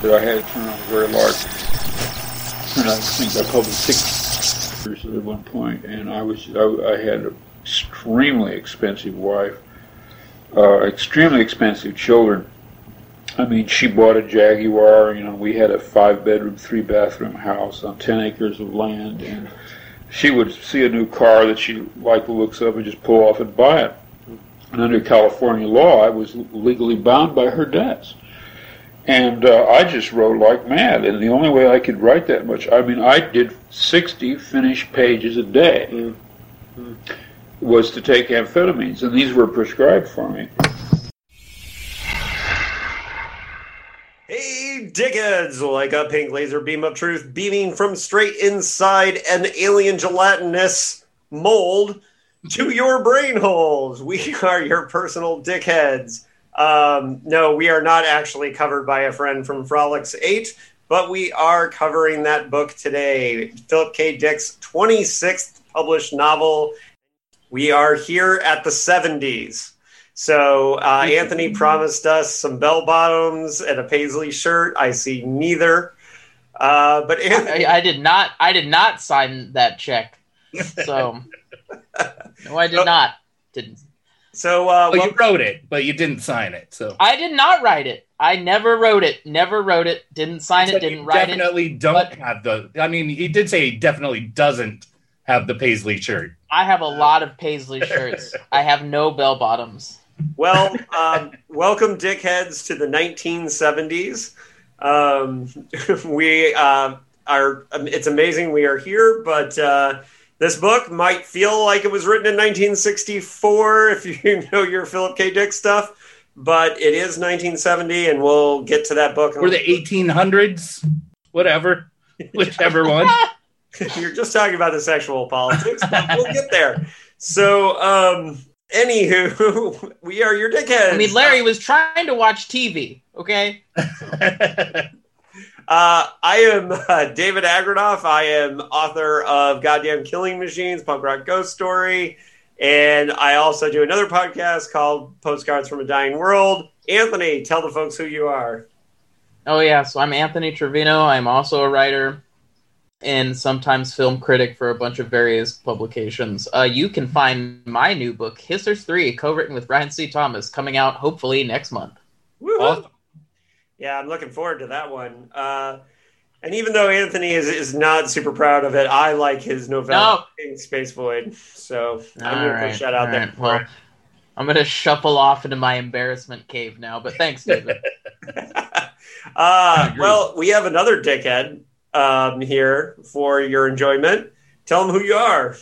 but I had to turn on very large. And I think I published six years at one point, and I was I, I had an extremely expensive wife, uh, extremely expensive children. I mean, she bought a Jaguar. You know, we had a five-bedroom, three-bathroom house on ten acres of land, and she would see a new car that she liked the looks of and just pull off and buy it. And under California law, I was legally bound by her debts. And uh, I just wrote like mad. And the only way I could write that much, I mean, I did 60 finished pages a day, mm-hmm. was to take amphetamines. And these were prescribed for me. Hey, dickheads! Like a pink laser beam of truth beaming from straight inside an alien gelatinous mold to your brain holes. We are your personal dickheads. Um, no, we are not actually covered by a friend from Frolix 8, but we are covering that book today. Philip K. Dick's 26th published novel. We are here at the 70s. So uh, Anthony promised us some bell bottoms and a paisley shirt. I see neither. Uh, but Anthony- I, I, did not. I did not sign that check. So no, I did not. Didn't. So uh, well, you wrote it, but you didn't sign it. So I did not write it. I never wrote it. Never wrote it. Didn't sign so it. Didn't write definitely it. Definitely don't but, have the. I mean, he did say he definitely doesn't have the paisley shirt. I have a lot of paisley shirts. I have no bell bottoms. Well, um, welcome, dickheads, to the 1970s. Um, we uh, are. Um, it's amazing we are here, but. Uh, this book might feel like it was written in 1964 if you know your Philip K. Dick stuff, but it is 1970, and we'll get to that book. Or the 1800s, whatever, whichever one. You're just talking about the sexual politics, but we'll get there. So, um, anywho, we are your dickheads. I mean, Larry was trying to watch TV, okay? Uh, I am uh, David Agranoff. I am author of Goddamn Killing Machines, Punk Rock Ghost Story. And I also do another podcast called Postcards from a Dying World. Anthony, tell the folks who you are. Oh, yeah. So I'm Anthony Trevino. I'm also a writer and sometimes film critic for a bunch of various publications. Uh, you can find my new book, Hissers 3, co written with Ryan C. Thomas, coming out hopefully next month. Awesome yeah, I'm looking forward to that one. Uh, and even though Anthony is, is not super proud of it, I like his novella no. Space Void. So I'm going right, to push that out there. Right. Well, I'm going to shuffle off into my embarrassment cave now, but thanks, David. uh, well, we have another dickhead um, here for your enjoyment. Tell them who you are.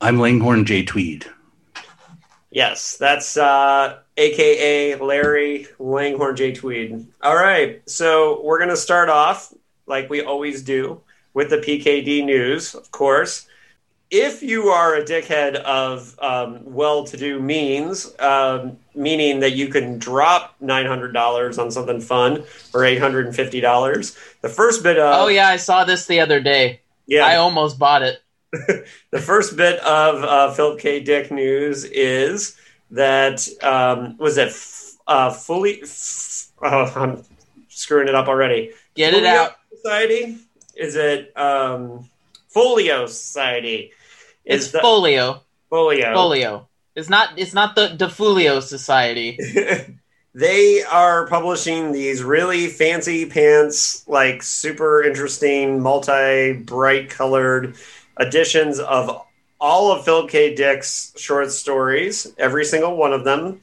I'm Langhorne J. Tweed. Yes, that's uh, aka Larry Langhorne J. Tweed. All right, so we're going to start off like we always do with the PKD news, of course. If you are a dickhead of um, well to do means, um, meaning that you can drop $900 on something fun or $850, the first bit of. Oh, yeah, I saw this the other day. Yeah. I almost bought it. the first bit of uh, Philip K. Dick news is that um, was it uh, fully. Oh, I'm screwing it up already. Get Folio it out. Society is it um, Folio Society? Is it's the, Folio. Folio. Folio. It's not. It's not the DeFolio Society. they are publishing these really fancy pants, like super interesting, multi bright colored editions of all of Philip K. Dick's short stories, every single one of them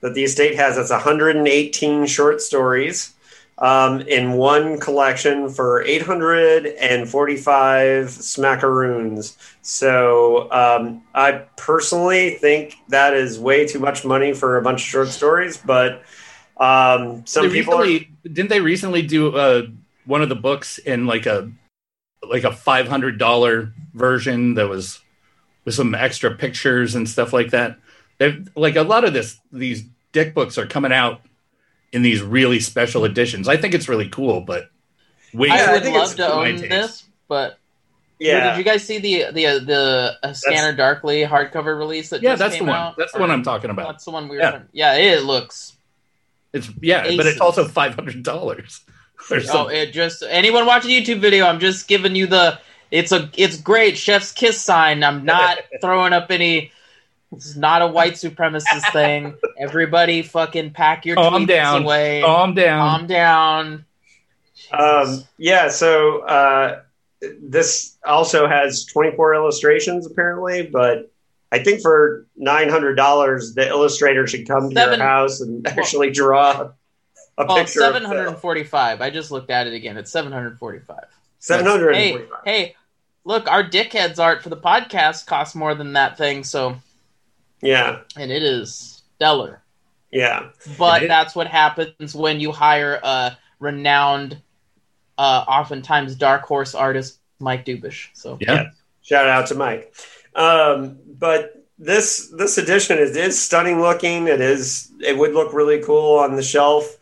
that the estate has. It's 118 short stories um, in one collection for 845 smackaroons. So um, I personally think that is way too much money for a bunch of short stories, but um, some they people recently, are... didn't they recently do uh, one of the books in like a like a five hundred dollar version that was with some extra pictures and stuff like that. They've, like a lot of this, these dick books are coming out in these really special editions. I think it's really cool, but wait, I would love to own this, but yeah. Did you guys see the the the uh, Scanner that's, Darkly hardcover release that? Yeah, that's the one. Out? That's the one I'm talking about. That's the one we were. Yeah, yeah it looks. It's yeah, aces. but it's also five hundred dollars. or Oh, it just anyone watching YouTube video, I'm just giving you the it's a it's great chef's kiss sign. I'm not throwing up any it's not a white supremacist thing. Everybody fucking pack your Calm tweets down. away. Calm down. Calm down. Um, yeah, so uh, this also has 24 illustrations apparently, but I think for $900, the illustrator should come to Seven- your house and actually draw a Well, picture. seven hundred and forty-five. I just looked at it again. It's seven hundred forty-five. Phil. Hey, 745. hey, look, our dickheads art for the podcast costs more than that thing. So, Yeah, and it is stellar. yeah. But It is. that's what happens when you hire a renowned, uh, oftentimes dark horse artist, Mike Dubisch. So, yeah. Shout out to Mike. Um, but this this edition is, is stunning looking. It is it would look really cool on the shelf.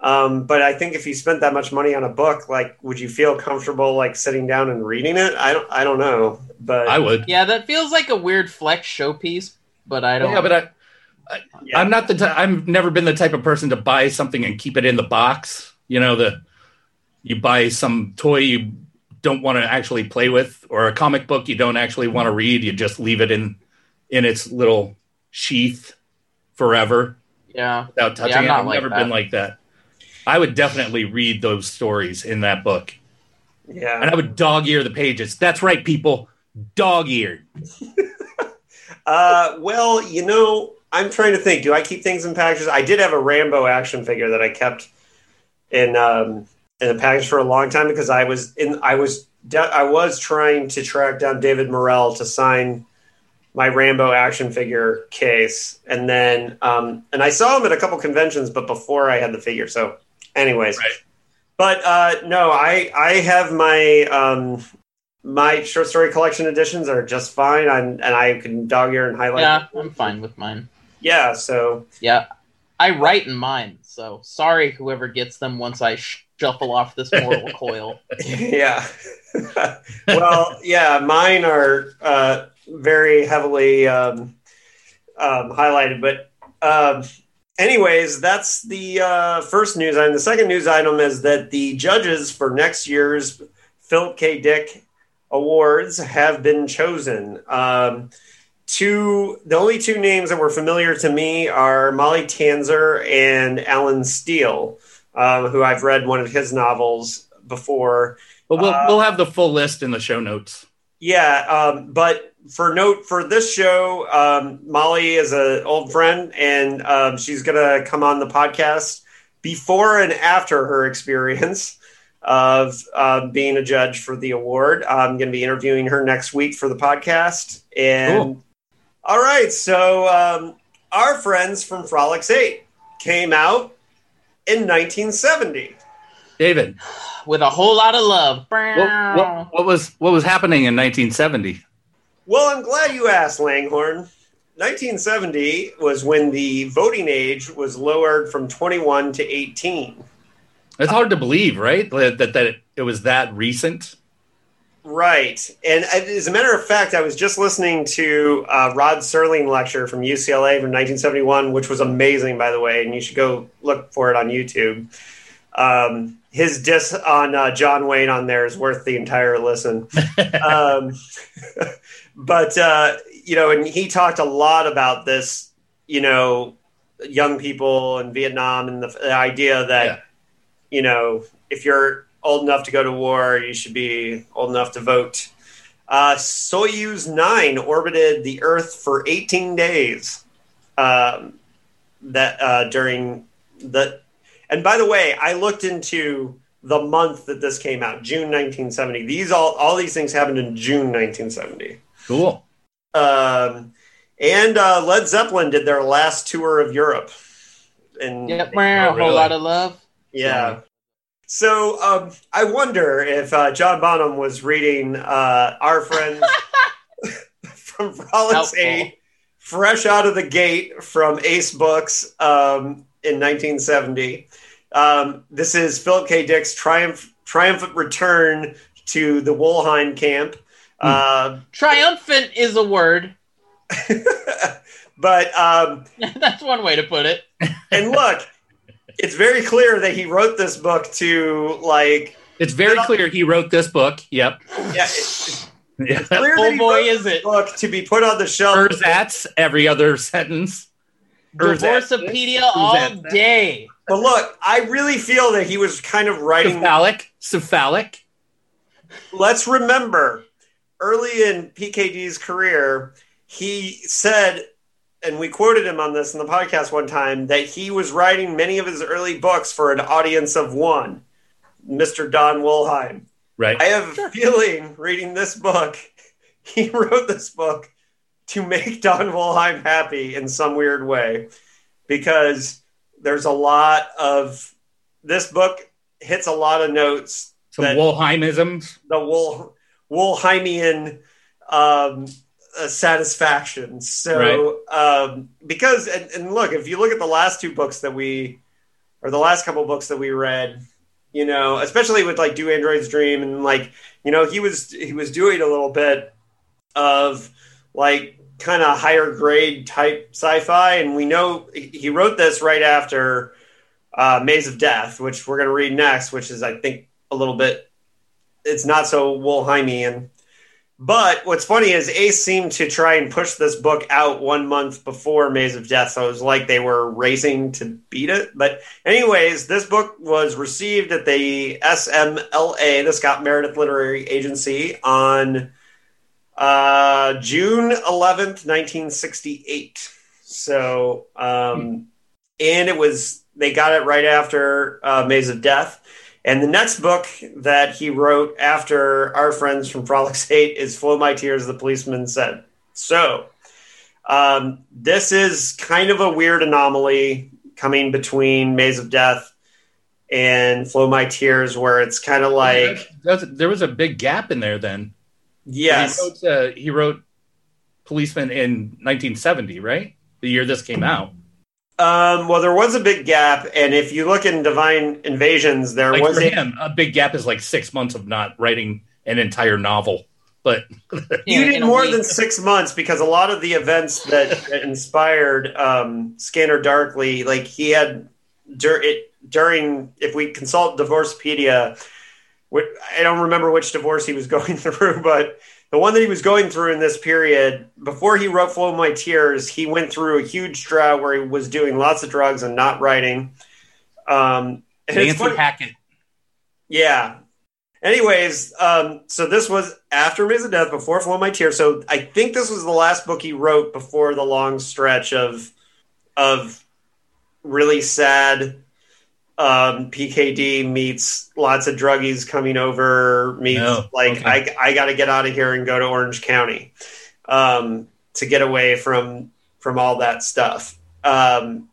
Um, but I think if you spent that much money on a book, like, would you feel comfortable like sitting down and reading it? I don't I don't know, but I would. yeah, that feels like a weird flex showpiece, but I don't. Yeah, but I, Yeah. I'm not the. T- I've never been the type of person to buy something and keep it in the box. You know, the you buy some toy you don't want to actually play with, or a comic book you don't actually want to read. You just leave it in in its little sheath forever yeah, without touching I'm it. I've like never that. been like that. I would definitely read those stories in that book, yeah. and I would dog ear the pages. That's right, people, dog eared. Uh, well, you know, I'm trying to think. Do I keep things in packages? I did have a Rambo action figure that I kept in um, in a package for a long time because I was in. I was I was trying to track down David Morrell to sign my Rambo action figure case, and then um, and I saw him at a couple conventions, but before I had the figure. So, anyways, Right. but uh, no, I I have my um, my short story collection editions are just fine. I'm, and I can dog ear and highlight. yeah, I'm fine with mine. Yeah, so Yeah, I write in mine, so sorry whoever gets them once I shuffle off this mortal coil. yeah. well, yeah, mine are uh, very heavily um, um, highlighted, but um, anyways, that's the uh, first news item. The second news item is that the judges for next year's Philip K. Dick Awards have been chosen. Um, two, the only two names that were familiar to me are Molly Tanzer and Allen Steele, um, who I've read one of his novels before. But we'll Uh, we'll have the full list in the show notes. Yeah, um, but for note for this show, um, Molly is an old friend, and um, she's gonna come on the podcast before and after her experience of uh, being a judge for the award. I'm gonna be interviewing her next week for the podcast. And Cool. all right, so um, our friends from Frolix Eight came out in 1970. David, With a whole lot of love. what, what, what was what was happening in 1970? Well, I'm glad you asked, Langhorne. 1970 was when the voting age was lowered from 21 to 18. It's hard to believe, right? That that, that it, it was that recent. Right. And as a matter of fact, I was just listening to uh, Rod Serling lecture from UCLA from 1971, which was amazing, by the way, and you should go look for it on YouTube. Um, his diss on uh, John Wayne on there is worth the entire listen. um, but uh, you know, and he talked a lot about this, you know, young people in Vietnam and the, the idea that, Yeah. you know, if you're old enough to go to war, you should be old enough to vote. Uh, Soyuz 9 orbited the Earth for 18 days. Um, that uh, during the, and by the way, I looked into the month that this came out, June 1970. These all all these things happened in June 1970. Cool. Um, and uh, Led Zeppelin did their last tour of Europe. And Yep, Oh, a whole lot of love. yeah. So um, I wonder if uh, John Bonham was reading uh, our friends from Frolix Helpful. 8, fresh out of the gate from Ace Books um, in 1970. Um, this is Philip K. Dick's triumph, triumphant return to the Wollheim camp. Uh, Triumphant is a word. but um, That's one way to put it. and look, it's very clear that he wrote this book to like. It's very clear he wrote this book. Yep. Yeah, it- Yeah. it's clear Oh boy, is it. book to be put on the shelf. Ersatz every other sentence. Ersatz. Divorcepedia all Ersatz. day. But look, I really feel that he was kind of writing. Cephalic. Cephalic. Let's remember, early in PKD's career, he said, and we quoted him on this in the podcast one time, that he was writing many of his early books for an audience of one, Mr. Don Wollheim. Right. I have a feeling reading this book, he wrote this book to make Don Wollheim happy in some weird way because there's a lot of this book hits a lot of notes Some that- Wollheimisms. the Wool Woolheimian um, uh, satisfaction. So um, because and, and look, if you look at the last two books that we or the last couple books that we read, you know, especially with like Do Android's Dream and like you know he was he was doing a little bit of like kind of higher grade type sci-fi, and we know he he wrote this right after uh, Maze of Death, which we're going to read next, which is I think a little bit it's not so Wollheimian. But what's funny is Ace seemed to try and push this book out one month before Maze of Death, so it was like they were racing to beat it. But anyways, this book was received at the SMLA, the Scott Meredith Literary Agency, on uh, June eleventh, nineteen sixty-eight. So, um, and it was they got it right after uh, Maze of Death. And the next book that he wrote after our friends from Frolix 8 is Flow My Tears, the Policeman Said. So, um, this is kind of a weird anomaly coming between Maze of Death and Flow My Tears, where it's kind of like, There was- there was a big gap in there then. yes, He wrote, uh, he wrote Policeman in 1970, right? The year this came out. Um, well, there was a big gap. And if you look in Divine Invasions, there Like was for a him, a big gap is like six months of not writing an entire novel. But you in did more than six months because a lot of the events that, that inspired um, Scanner Darkly, like he had dur- it, during, if we consult Divorcepedia, wh- I don't remember which divorce he was going through, but the one that he was going through in this period, before he wrote Flow My Tears, he went through a huge drought where he was doing lots of drugs and not writing. Um, Nancy Hackett. yeah. Anyways, um, so this was after of Death, before Flow My Tears. So I think this was the last book he wrote before the long stretch of of really sad um, PKD meets lots of druggies coming over meets No, like okay. I I got to get out of here and go to Orange County um, to get away from from all that stuff. Um,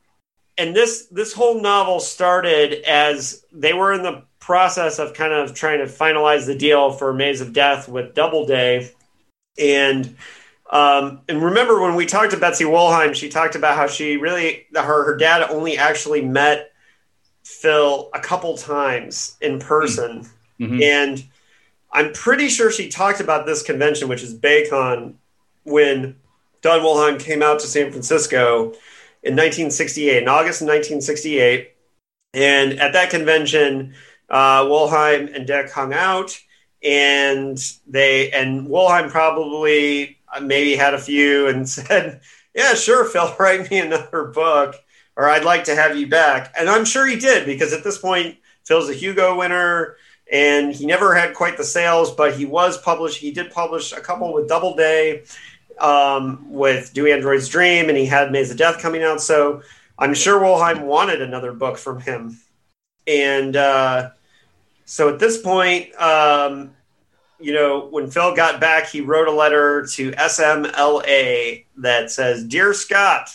and this this whole novel started as they were in the process of kind of trying to finalize the deal for Maze of Death with Doubleday, and um, and remember when we talked to Betsy Wollheim, she talked about how she really her her dad only actually met Phil a couple times in person, Mhm. and I'm pretty sure she talked about this convention, which is Baycon, when Don Wollheim came out to San Francisco in 1968, in August of 1968. And at that convention, uh, Wollheim and Deck hung out, and they and Wollheim probably uh, maybe had a few and said, "Yeah, sure, Phil, write me another book, or I'd like to have you back." And I'm sure he did because at this point, Phil's a Hugo winner, and he never had quite the sales, but he was published. He did publish a couple with Doubleday um, with Do Android's Dream, and he had Maze of Death coming out. So I'm sure Wollheim wanted another book from him. And uh, so at this point, um, you know, when Phil got back, he wrote a letter to SMLA that says, Dear Scott,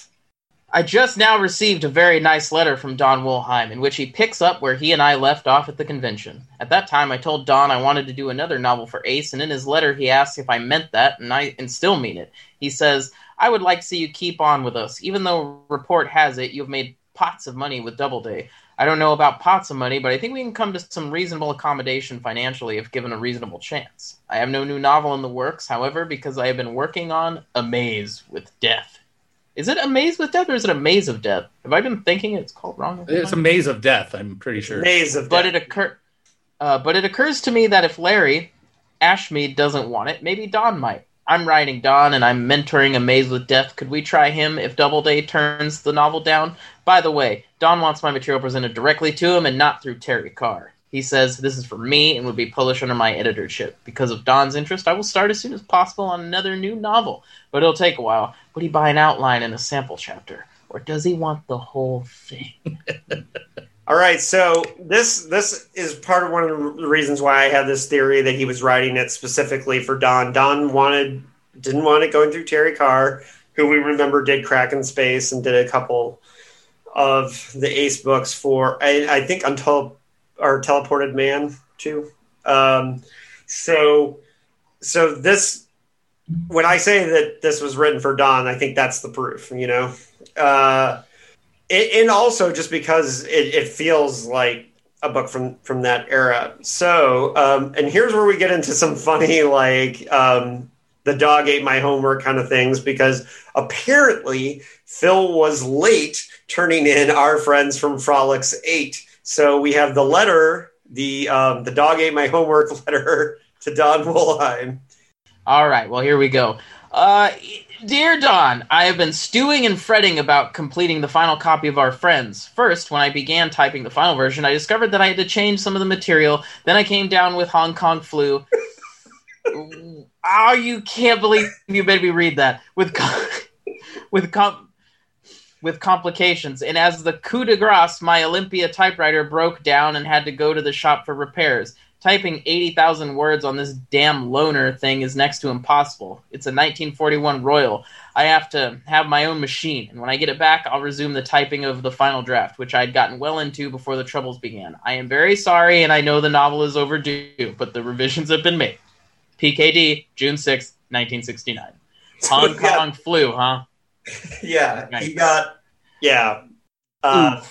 I just now received a very nice letter from Don Wollheim in which he picks up where he and I left off at the convention. At that time, I told Don I wanted to do another novel for Ace, and in his letter, he asks if I meant that, and I and still mean it. He says, "I would like to see you keep on with us, even though report has it you've made pots of money with Doubleday. I don't know about pots of money, but I think we can come to some reasonable accommodation financially if given a reasonable chance. I have no new novel in the works, however, because I have been working on A Maze with Death." Is it a maze with death or is it a maze of death? Have I been thinking it's called wrong? It's a maze of death. I'm pretty sure. Maze of but Death. it occur, uh, but it occurs to me that if Larry Ashmead doesn't want it, maybe Don might. I'm writing Don, and I'm mentoring a maze with death. Could we try him if Doubleday turns the novel down? By the way, Don wants my material presented directly to him and not through Terry Carr. He says this is for me and would be published under my editorship. Because of Don's interest, I will start as soon as possible on another new novel, but it'll take a while. Would he buy an outline and a sample chapter, or does he want the whole thing? All right, so this this is part of one of the reasons why I had this theory that he was writing it specifically for Don. Don wanted didn't want it going through Terry Carr, who we remember did Crack in Space and did a couple of the Ace books for I, I think until or Teleported Man too. Um, so so this when I say that this was written for Don, I think that's the proof. You know. Uh, it, and also just because it, it feels like a book from from that era. So, um, and here's where we get into some funny like um, the dog ate my homework kind of things because apparently Phil was late turning in our friends from Frolix Eight. So we have the letter, the um, the dog ate my homework letter to Don Wollheim. All right, well, here we go. Uh, dear Don, I have been stewing and fretting about completing the final copy of Our Friends. First, when I began typing the final version, I discovered that I had to change some of the material. Then I came down with Hong Kong flu. oh, you can't believe you made me read that with com- with com- with complications. And as the coup de grace, my Olympia typewriter broke down and had to go to the shop for repairs. Typing 80,000 words on this damn loner thing is next to impossible. It's a 1941 Royal. I have to have my own machine, and when I get it back, I'll resume the typing of the final draft, which I'd gotten well into before the troubles began. I am very sorry, and I know the novel is overdue, but the revisions have been made. PKD, June 6th, 1969. Hong. Kong flu, huh? Yeah, he got yeah. Uh.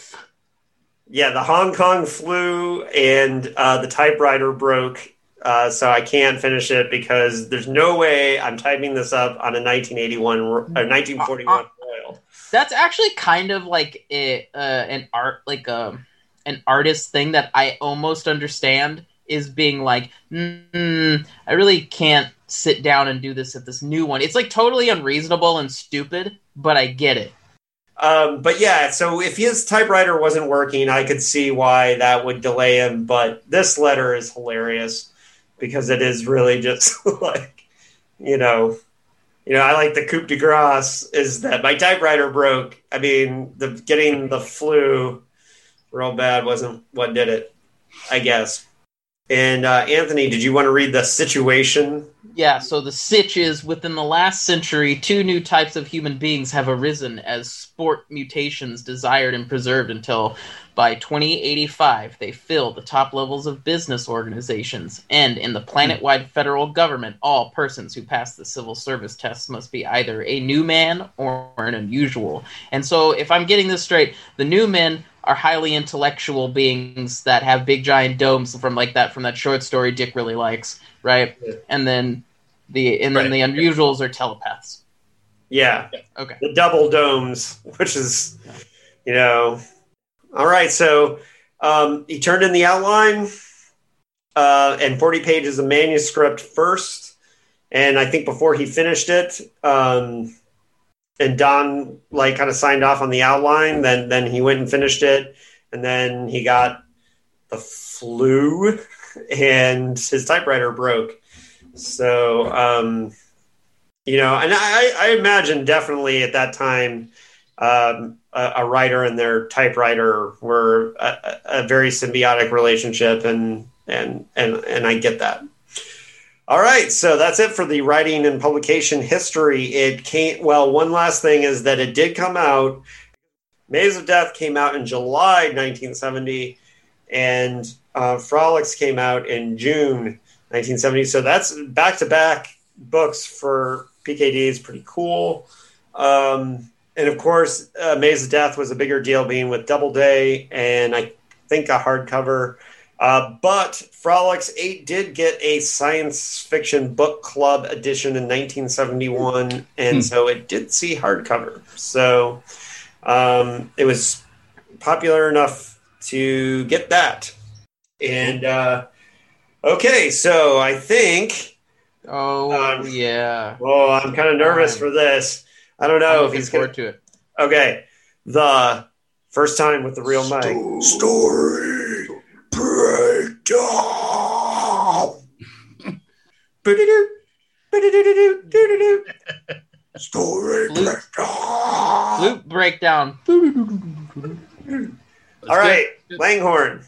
Yeah, the Hong Kong flu and uh, the typewriter broke, uh, so I can't finish it because there's no way I'm typing this up on a 1981 or 1941 Royal. That's actually kind of like a, uh, an art, like a an artist thing that I almost understand is being like, mm, I really can't sit down and do this at this new one. It's like totally unreasonable and stupid, but I get it. Um, but yeah, so if his typewriter wasn't working, I could see why that would delay him. But this letter is hilarious because it is really just like, you know, you know, I like the coup de grace is that my typewriter broke. I mean, the getting the flu real bad wasn't what did it, I guess. And uh, Anthony, did you want to read the situation? Yeah, so the sitch is within the last century, two new types of human beings have arisen as sport mutations desired and preserved until by 2085 they fill the top levels of business organizations. And in the planet wide federal government, all persons who pass the civil service test must be either a new man or an unusual. And so, if I'm getting this straight, the new men are highly intellectual beings that have big giant domes from like that from that short story Dick really likes, right? Yeah. And then the and then the unusuals are telepaths. Yeah, Okay. the double domes, which is, you know, all right. So um, he turned in the outline uh, and 40 pages of manuscript first. And I think before he finished it, um, and Don like kind of signed off on the outline, then then he went and finished it, and then he got the flu, and his typewriter broke. So um, you know, and I, I imagine definitely at that time, um, a, writer and their typewriter were a a very symbiotic relationship, and and and and I get that. All right, so that's it for the writing and publication history. It came well. One last thing is that it did come out. Maze of Death came out in July 1970, and uh, Frolix came out in June 1970. So that's back to back books for PKD is pretty cool. Um, and of course, uh, Maze of Death was a bigger deal being with Doubleday and I think a hardcover. Uh, but Frolix 8 did get a science fiction book club edition in 1971, and Hmm. so it did see hardcover. So um, it was popular enough to get that. And uh, okay, so I think, Oh Um, yeah. well, I'm kind of nervous Um, for this. I don't I'm know if looking he's going forward to it. Okay, the first time with the real mic. Story breakdown. Boo-doo-doo. Story Flute. breakdown. Loop breakdown. All right, Langhorne,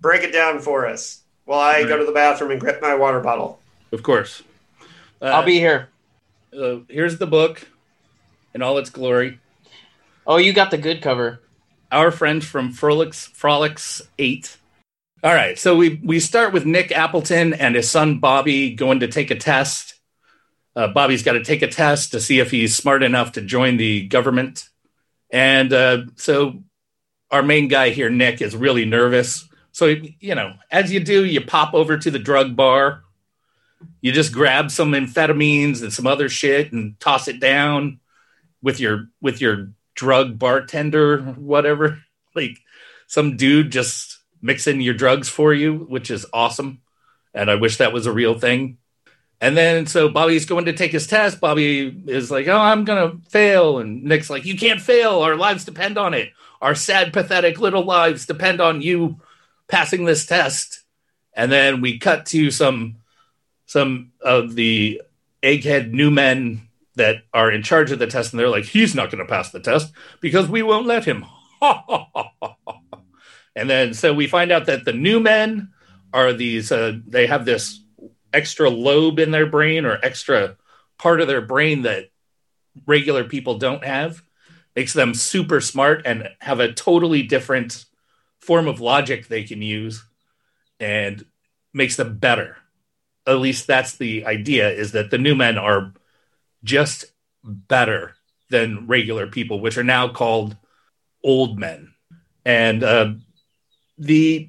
break it down for us while I go to the bathroom and grip my water bottle. Of course. Uh, I'll be here. Uh, here's the book in all its glory. Oh, you got the good cover. Our friends from Frolix Frolix Eight. All right, so we we start with Nick Appleton and his son Bobby going to take a test. Uh, Bobby's got to take a test to see if he's smart enough to join the government, and uh, so our main guy here, Nick, is really nervous. So you know, as you do, you pop over to the drug bar. You just grab some amphetamines and some other shit and toss it down with your with your drug bartender, whatever. Like some dude just mixing your drugs for you, which is awesome. And I wish that was a real thing. And then so Bobby's going to take his test. Bobby is like, "Oh, I'm gonna fail," and Nick's like, "You can't fail. Our lives depend on it. Our sad, pathetic little lives depend on you passing this test." And then we cut to some some of the egghead new men that are in charge of the test, and they're like, "He's not to pass the test because we won't let him." and then so we find out that the new men are these. Uh, they have this extra lobe in their brain or extra part of their brain that regular people don't have. Makes them super smart and have a totally different form of logic they can use, and makes them better. At least that's the idea: is that the new men are just better than regular people, which are now called old men. And uh, the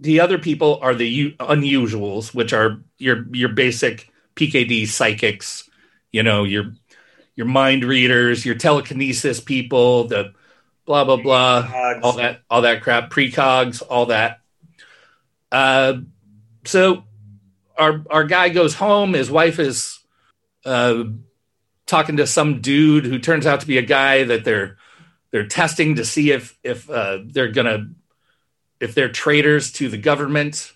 the other people are the u- unusuals, which are your your basic PKD psychics, you know, your your mind readers, your telekinesis people, the blah blah blah, all that all that crap, precogs, all that. Uh, so our our guy goes home. His wife is uh, talking to some dude who turns out to be a guy that they're they're testing to see if if uh, they're gonna if they're traitors to the government,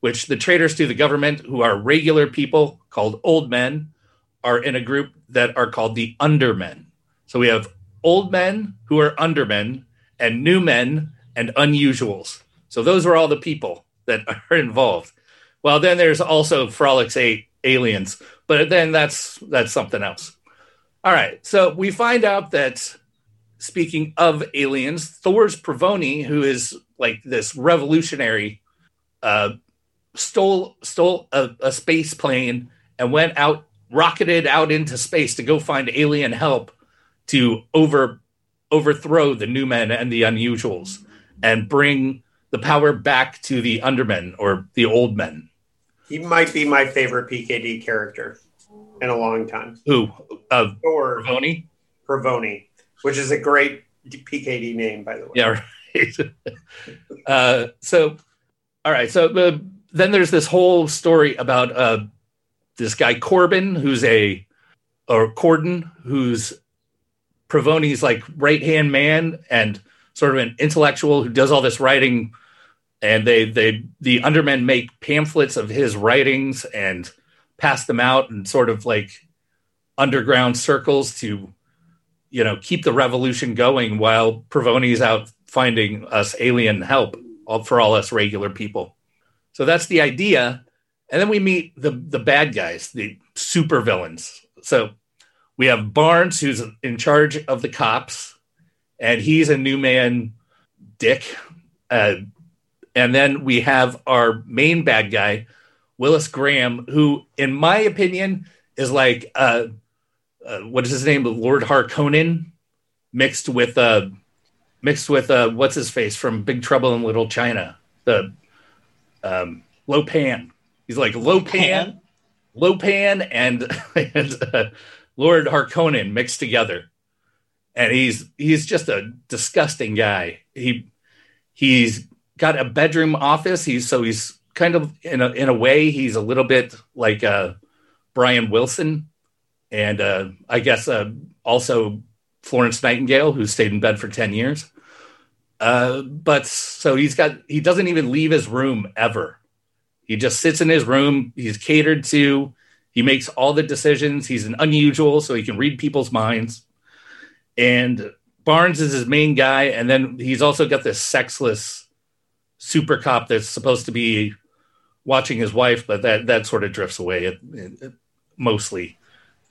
which the traitors to the government who are regular people called old men are in a group that are called the undermen. So we have old men who are undermen and new men and unusuals. So those are all the people that are involved. Well, then there's also Frolix 8 aliens, but then that's that's something else. All right. So we find out that speaking of aliens, Thors Provoni, who is like this revolutionary, uh, stole stole a, a space plane and went out, rocketed out into space to go find alien help to over overthrow the new men and the unusuals and bring the power back to the undermen or the old men. He might be my favorite PKD character in a long time. Who? Uh, Thor Provoni? Provoni, which is a great PKD name, by the way. Yeah, right. uh, so, all right. So uh, then there's this whole story about uh, this guy Corbin, who's a or Cordon, who's Provoni's like right hand man and sort of an intellectual who does all this writing. And they they the undermen make pamphlets of his writings and pass them out in sort of like underground circles to you know keep the revolution going while Provoni's out finding us alien help for all us regular people. So that's the idea. And then we meet the the bad guys, the super villains. So we have Barnes, who's in charge of the cops, and he's a new man, Dick. Uh, and then we have our main bad guy, Willis Graham, who, in my opinion, is like uh, uh, what is his name, Lord Harkonnen, mixed with uh, mixed with uh, what's his face from Big Trouble in Little China, the um, Lo Pan. He's like Lo Pan, Lopan, and, and uh, Lord Harkonnen mixed together, and he's he's just a disgusting guy. He he's got a bedroom office. He's so he's kind of in a in a way he's a little bit like uh, Brian Wilson, and uh, I guess uh, also Florence Nightingale, who stayed in bed for ten years. Uh, but so he's got he doesn't even leave his room ever. He just sits in his room. He's catered to. He makes all the decisions. He's an unusual, so he can read people's minds. And Barnes is his main guy, and then he's also got this sexless super cop that's supposed to be watching his wife, but that that sort of drifts away it, it, mostly,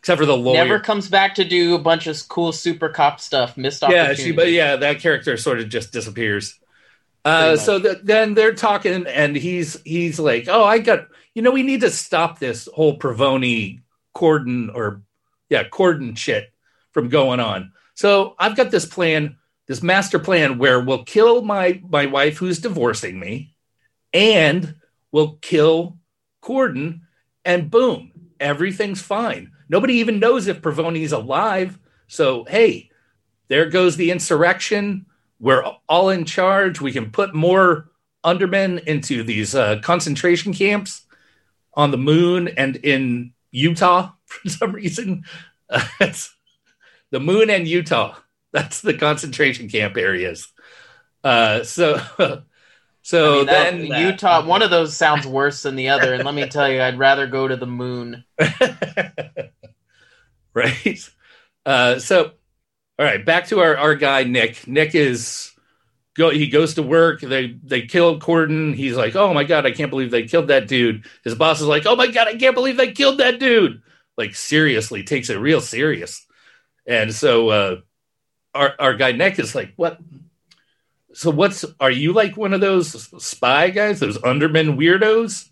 except for the lawyer. Never comes back to do a bunch of cool super cop stuff. Missed yeah, she, but yeah, that character sort of just disappears. Uh, so th- then they're talking, and he's he's like, "Oh, I got you know, we need to stop this whole Provoni Cordon or yeah Cordon shit from going on. So I've got this plan, this master plan, where we'll kill my my wife who's divorcing me, and we'll kill Cordon, and boom, everything's fine. Nobody even knows if Provoni's alive. So hey, there goes the insurrection. We're all in charge. We can put more undermen into these uh, concentration camps on the moon and in Utah for some reason. Uh, the moon and Utah. That's the concentration camp areas. Uh, so, so I mean, that- then Utah, one of those sounds worse than the other, and let me tell you, I'd rather go to the moon. right. Uh, so, all right, back to our, our guy Nick. Nick is go. He goes to work. They they kill Cordon. He's like, oh my god, I can't believe they killed that dude. His boss is like, oh my god, I can't believe they killed that dude. Like seriously, takes it real serious. And so uh, our our guy Nick is like, what? So what's? Are you like one of those spy guys, those Underman weirdos?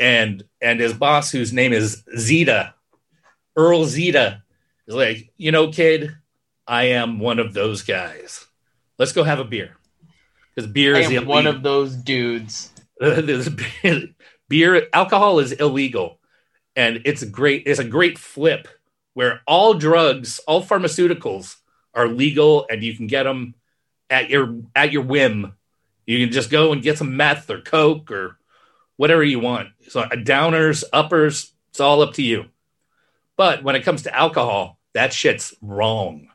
And and his boss, whose name is Zeta, Earl Zeta, is like, you know, kid, I am one of those guys. Let's go have a beer. Because beer I is am one of those dudes. Beer, alcohol is illegal, and it's a great. It's a great flip where all drugs, all pharmaceuticals are legal, and you can get them at your at your whim. You can just go and get some meth or coke or whatever you want. So uh, downers, uppers, it's all up to you. But when it comes to alcohol, that shit's wrong.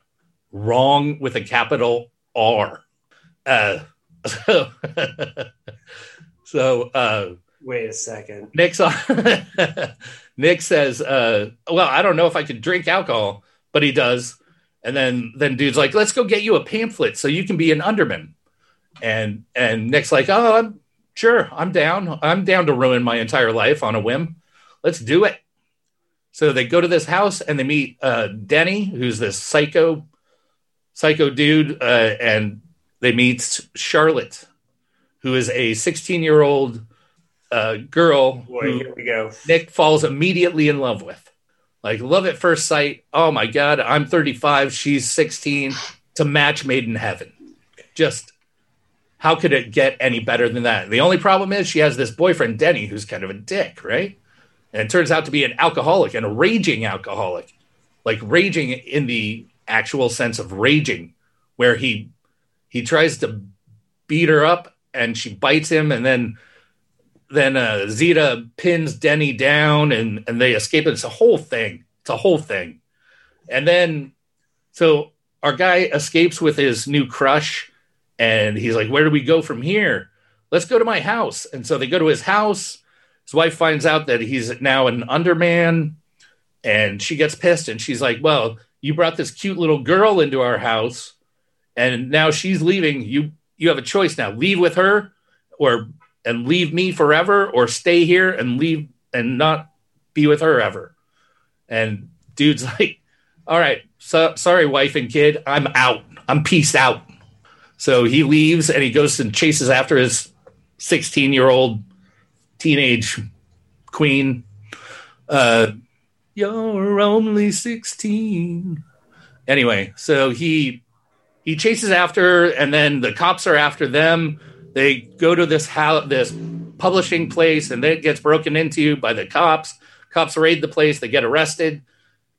Wrong with a capital R. Uh, so, so uh, Wait a second. Nick's on, Nick says, uh, "Well, I don't know if I could drink alcohol, but he does." And then then dude's like, "Let's go get you a pamphlet so you can be an underman." And and Nick's like, "Oh, I'm sure, I'm down. I'm down to ruin my entire life on a whim. Let's do it." So they go to this house and they meet uh, Denny, who's this psycho psycho dude, uh, and they meet Charlotte, who is a 16 year old uh, girl Boy, here we go. Nick falls immediately in love with. Like love at first sight. Oh my god, I'm 35, she's 16. To match made in heaven. Just how could it get any better than that? The only problem is she has this boyfriend Denny who's kind of a dick, right? And turns out to be an alcoholic and a raging alcoholic. Like raging in the actual sense of raging where he he tries to beat her up and she bites him and then then uh, Zeta pins Denny down and and they escape. It's a whole thing. It's a whole thing. And then so our guy escapes with his new crush and he's like, "Where do we go from here? Let's go to my house." And so they go to his house. His wife finds out that he's now an underman and she gets pissed and she's like, "Well, you brought this cute little girl into our house and now she's leaving. You you have a choice now. Leave with her or and leave me forever or stay here and leave and not be with her ever. And dude's like, all right, so, sorry, wife and kid, I'm out. I'm peace out. So he leaves and he goes and chases after his 16 year old teenage queen. Uh, You're only 16. Anyway, so he he chases after her, and then the cops are after them. They go to this house, this publishing place, and then it gets broken into by the cops. Cops raid the place, they get arrested.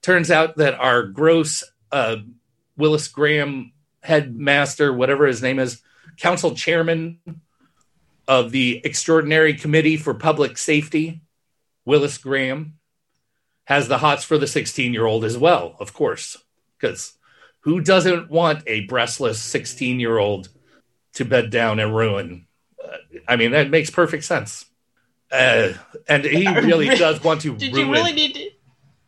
Turns out that our gross uh, Willis Graham headmaster, whatever his name is, council chairman of the Extraordinary Committee for Public Safety, Willis Graham, has the hots for the 16 year old as well, of course, because who doesn't want a breastless 16 year old to bed down and ruin? Uh, I mean, that makes perfect sense. Uh, and he really does want to Did ruin. you really need to?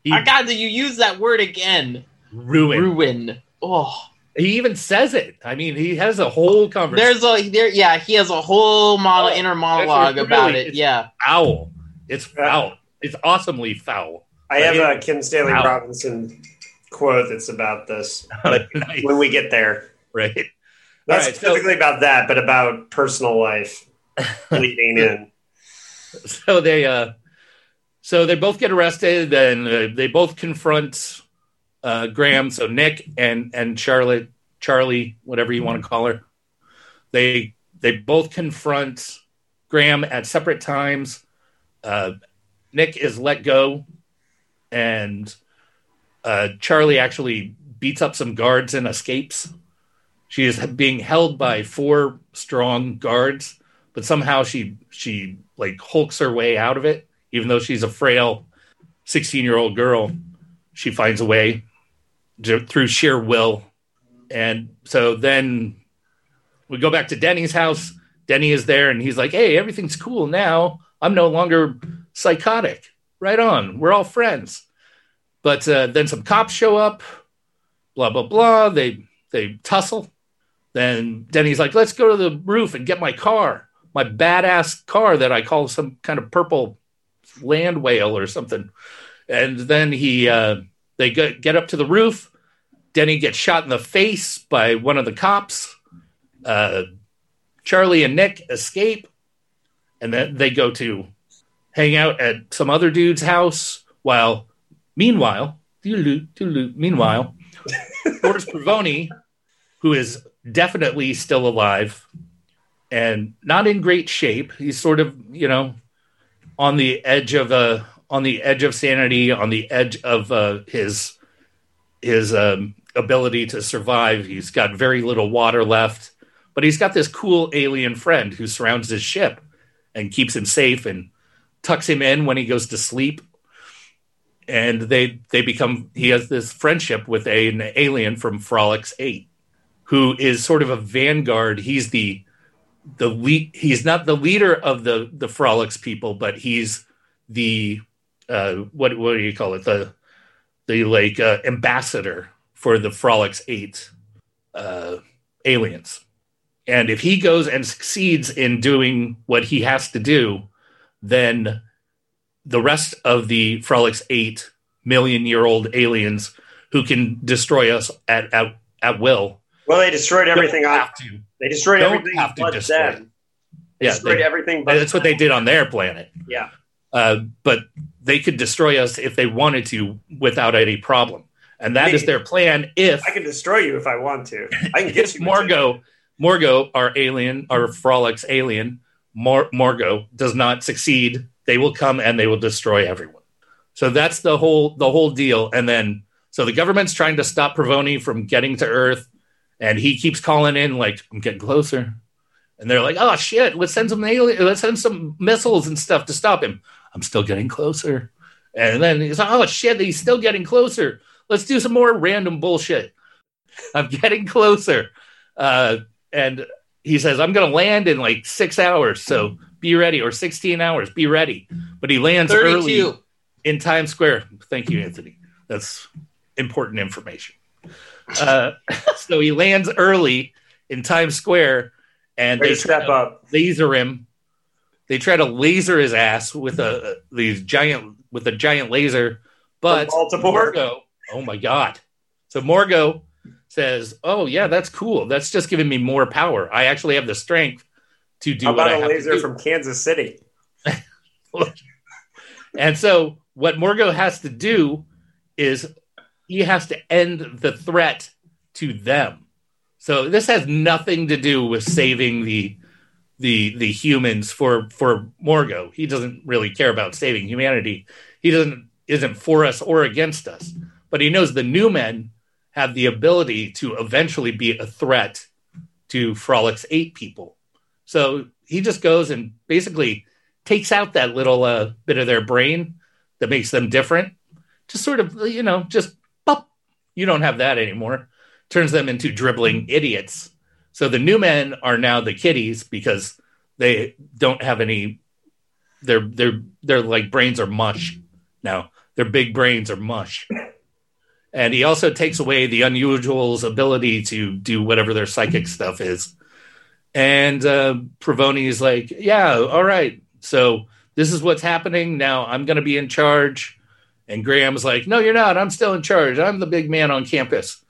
he, I God, did you use that word again? ruin. Ruin. Oh, He even says it. I mean, he has a whole conversation. there's a there. Yeah, he has a whole mono, Oh, inner monologue really- about it. Yeah. foul. It's foul. It's awesomely foul. I have Right. a Kim Stanley Wow. Robinson quote that's about this nice. when we get there. Right. Not All right, so- specifically about that, but about personal life leading in. so they uh so they both get arrested and uh, they both confront uh graham so nick and and charlotte charlie whatever you want to call her they they both confront graham at separate times. Uh nick is let go and uh charlie actually beats up some guards and escapes. She is being held by four strong guards but somehow she she like hulks her way out of it. Even though she's a frail 16 year old girl she finds a way through sheer will. And so then we go back to denny's house. Denny is there and he's like hey everything's cool now. I'm no longer psychotic. Right on. We're all friends. But uh, then some cops show up blah blah blah. They they tussle. Then denny's like let's go to the roof and get my car my badass car that I call some kind of purple land whale or something. And then he, uh, they get, get up to the roof. Denny gets shot in the face by one of the cops. Uh, Charlie and Nick escape, and then they go to hang out at some other dude's house. While, meanwhile, doo-doo, doo-doo, meanwhile, Thors Provoni, who is definitely still alive, and not in great shape. He's sort of, you know, on the edge of uh, on the edge of sanity, on the edge of uh, his his um, ability to survive. He's got very little water left, but he's got this cool alien friend who surrounds his ship and keeps him safe and tucks him in when he goes to sleep. And they they become he has this friendship with a, an alien from Frolix Eight, who is sort of a vanguard. He's the the lead he's not the leader of the the Frolix people but he's the uh what what do you call it? The the like uh, ambassador for the Frolix 8 uh aliens. And if he goes and succeeds in doing what he has to do then the rest of the Frolix 8 million year old aliens who can destroy us at at, at will. Well, they destroyed everything don't have to. They destroyed don't everything have to but destroy them. They Yeah, destroyed they- everything but that's what they did on their planet. Yeah. uh, but they could destroy us if they wanted to without any problem. And that is their plan if, I can destroy you if I want to. I can get if you. Morgo, Morgo, our alien, our Frolix alien, Mor- Morgo does not succeed, they will come and they will destroy everyone. So that's the whole the whole deal. And then so the government's trying to stop Provoni from getting to Earth, and he keeps calling in like, "I'm getting closer," and they're like, "Oh shit, let's send some alien, let's send some missiles and stuff to stop him." I'm still getting closer, and then he's like, "Oh shit, he's still getting closer. Let's do some more random bullshit." I'm getting closer, uh, and he says, "I'm going to land in like six hours, so be ready, or 16 hours, be ready." But he lands early in Times Square. Thank you, Anthony. That's important information. Uh, so he lands early in Times Square, and they step up. laser him. They try to laser his ass with a these giant with a giant laser, but Morgo, oh my god! So Morgo says, "Oh yeah, that's cool. That's just giving me more power. I actually have the strength to do How what about I a laser do." from Kansas City? And so what Morgo has to do is he has to end the threat to them. So this has nothing to do with saving the the the humans for for Morgo. He doesn't really care about saving humanity. He doesn't isn't for us or against us. But he knows the new men have the ability to eventually be a threat to Frolix eight people. So he just goes and basically takes out that little uh, bit of their brain that makes them different. Just sort of, you know, just pop. You don't have that anymore. Turns them into dribbling idiots. So the new men are now the kiddies because they don't have any. Their their their like brains are mush now. Their big brains are mush. And he also takes away the unusual's ability to do whatever their psychic stuff is. And uh, Pravoni is like, yeah, all right. So this is what's happening. Now I'm going to be in charge. And Graham's like, no, you're not. I'm still in charge. I'm the big man on campus.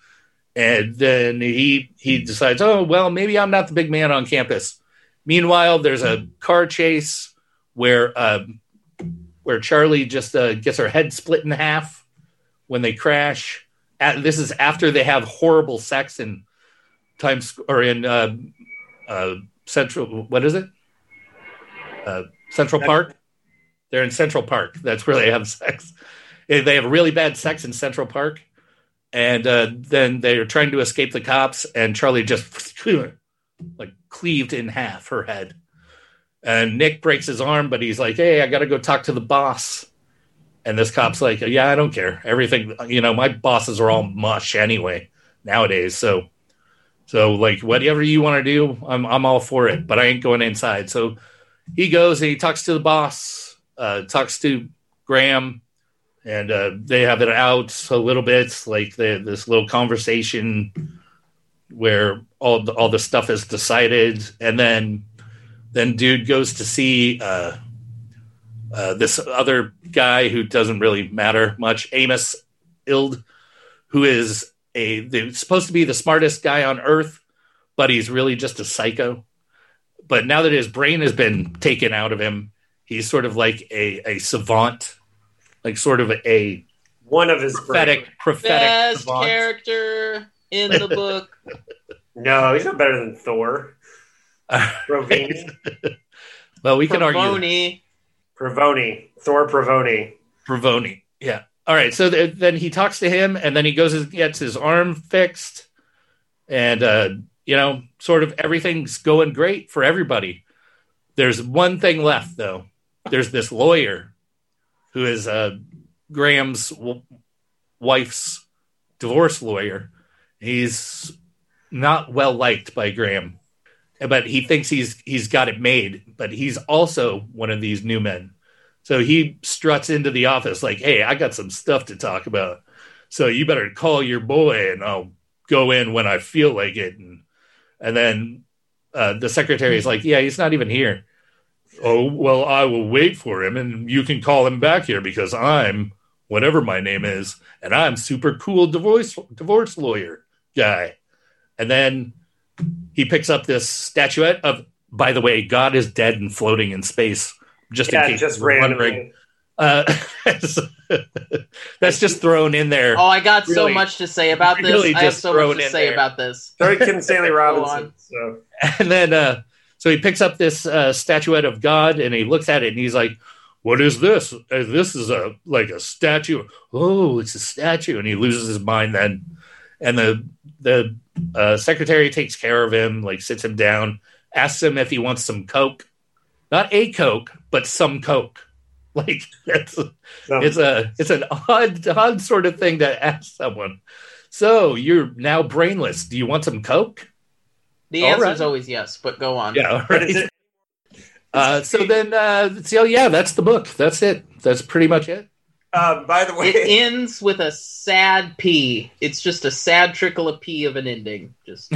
And then he he decides, oh well, maybe I'm not the big man on campus. Meanwhile, there's a car chase where uh, where Charlie just uh, gets her head split in half when they crash. At, this is after they have horrible sex in Times or in uh, uh, Central. What is it? Uh, Central Park. They're in Central Park. That's where they have sex. They have really bad sex in Central Park, and uh, then they're trying to escape the cops, and Charlie just like cleaved in half her head. And Nick breaks his arm, but he's like, "Hey, I got to go talk to the boss." And this cop's like, "Yeah, I don't care. Everything, you know, my bosses are all mush anyway nowadays. So, so like whatever you want to do, I'm I'm all for it. But I ain't going inside." So he goes and he talks to the boss, uh, talks to Graham, and uh, they have it out a little bit, like they, this little conversation where all the, all the stuff is decided, and then then dude goes to see uh, uh, this other guy who doesn't really matter much, Amos Ild, who is a they're supposed to be the smartest guy on Earth, but he's really just a psycho. But now that his brain has been taken out of him, he's sort of like a, a savant, like sort of a One of his prophetic prophetic Best savant. character in the book. No, he's not better than Thor. Provini. well, we can argue Pavoni. Pravoni. Thor Pravoni. Pravoni. Yeah. All right. So th- then he talks to him, and then he goes and gets his arm fixed, and uh, you know, sort of everything's going great for everybody. There's one thing left, though. There's this lawyer who is uh, Graham's w- wife's divorce lawyer. He's not well liked by Graham, but he thinks he's he's got it made. But he's also one of these new men. So he struts into the office like, "Hey, I got some stuff to talk about. So you better call your boy, and I'll go in when I feel like it." And and then uh, the secretary is like, "Yeah, he's not even here." Oh well, I will wait for him, and you can call him back here because I'm whatever my name is, and I'm super cool divorce divorce lawyer guy. And then he picks up this statuette of, by the way, God is dead and floating in space. Just Yeah, in case just you're wondering. randomly. Uh, that's just thrown in there. Oh, I got so much to say about this. really I have just so throw much it to in say there. about this. Sorry, Kim Stanley Robinson. So And then, uh, so he picks up this uh, statuette of God and he looks at it and he's like, "What is this? Uh, This is a like a statue. Oh, it's a statue." And he loses his mind then. And the the uh, secretary takes care of him, like sits him down, asks him if he wants some coke, not a coke, but some coke. Like that's so- it's a it's an odd odd sort of thing to ask someone. So you're now brainless. Do you want some coke? The answer right. is always yes, but go on. Yeah. But Right. Uh, so then, uh, so yeah, that's the book. That's it. That's pretty much it. uh, by the way, It ends with a sad P. It's just a sad trickle of P of an ending. Just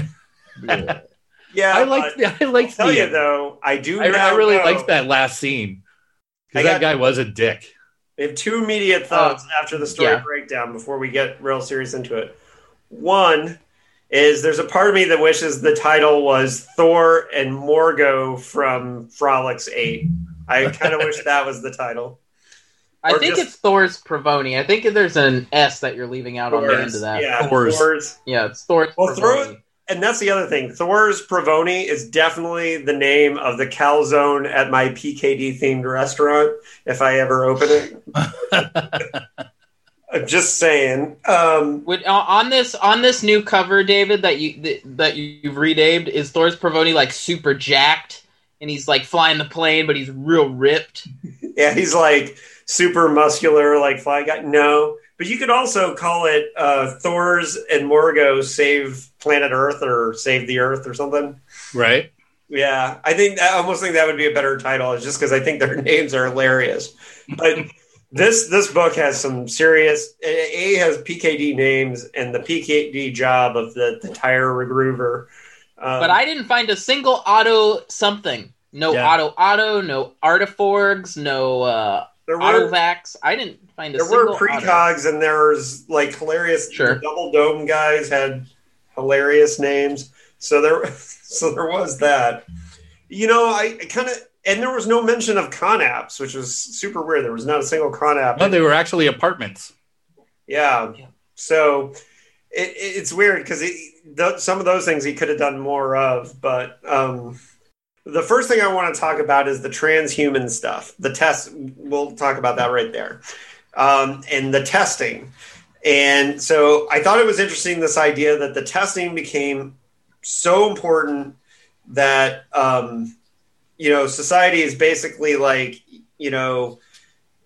bleh. yeah, I like. uh, I like. tell the, you though, I do. I, I really know- liked that last scene because that guy was a dick. I have two immediate thoughts Uh, after the story yeah. breakdown before we get real serious into it. One is there's a part of me that wishes the title was Thor and Morgo from Frolix 8. I kind of wish that was the title. I Or think just- it's Thor's Pravoni. I think there's an S that you're leaving out on the end of that. Yeah, Yeah, Thor's. Thor's. it's Thor's Well, throw Pravoni. and that's the other thing. Thor's Provoni is definitely the name of the calzone at my PKD themed restaurant if I ever open it. I'm just saying. Um, Would, uh, on this on this new cover, David, that you that, that you've renamed, is Thor's Provoni like super jacked, and he's like flying the plane, but he's real ripped. yeah, he's like super muscular, like fly guy. No, but you could also call it uh, Thor's and Morgo save planet Earth or save the Earth or something. right? Yeah, I think I almost think that would be a better title, just because I think their names are hilarious. But this this book has some serious. A has PKD names and the PKD job of the, the tire regroover. Um, But I didn't find a single auto something. No Yeah. auto auto, no artiforgs, no uh, there were autovax. I didn't find a there single There were auto. precogs and there's like hilarious. Sure. double dome guys had hilarious names. So there, so there was that. You know, I, I kind of and there was no mention of Conapts, which was super weird. There was not a single Conapt. No, they were actually apartments. Yeah. Yeah. So it, it- it's weird because th- some of those things he could have done more of. But um, the first thing I want to talk about is the transhuman stuff. The test, we'll talk about that right there. Um, and the testing. And so I thought it was interesting this idea that the testing became so important that, um, you know, society is basically like, you know,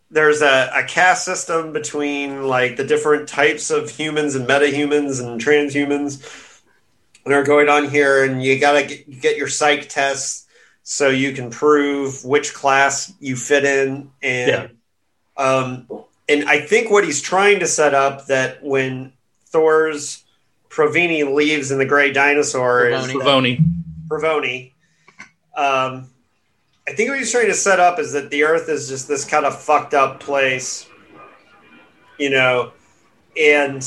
there's a, a caste system between like the different types of humans and metahumans and transhumans that are going on here, and you got to get, get your psych tests so you can prove which class you fit in. And um, and I think what he's trying to set up that when Thor's Provini leaves in the Gray Dinosaur is Provoni. Pavoni. Provoni. Um, I think what he's trying to set up is that the Earth is just this kind of fucked up place, you know, and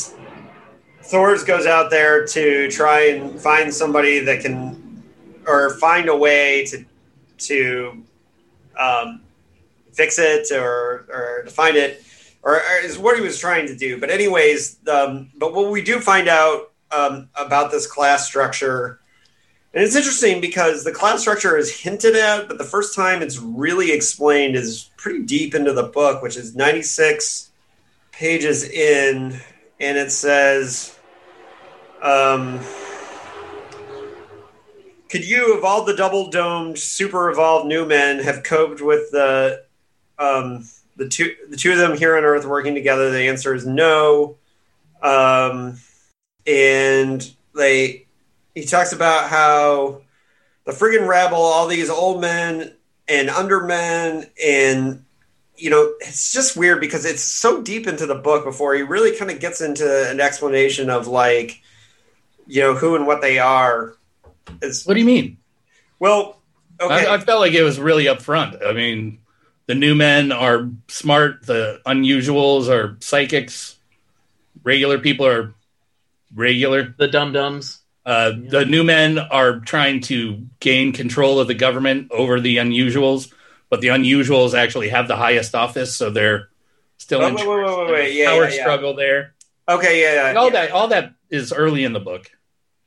Thor's goes out there to try and find somebody that can, or find a way to, to, um, fix it or or to find it, or, or is what he was trying to do. But anyways, um, but what we do find out um, about this class structure. And it's interesting because the class structure is hinted at, but the first time it's really explained is pretty deep into the book, which is 96 pages in. And it says, um, Could you, of all the double domed, super evolved new men, have coped with the, um, the, two, the two of them here on Earth working together? The answer is no. Um, and they he talks about how the friggin' rabble, all these old men and undermen, and you know, it's just weird because it's so deep into the book before he really kind of gets into an explanation of like, you know, who and what they are. It's What do you mean? well, okay, I, I felt like it was really upfront. I mean, the new men are smart. The unusuals are psychics. Regular people are regular. The dum dums. Uh, The new men are trying to gain control of the government over the unusuals, but the unusuals actually have the highest office, so they're still Wait, in wait, wait, wait, wait, yeah, power yeah, yeah. struggle there. okay, yeah, And yeah, all yeah. that, all that is early in the book.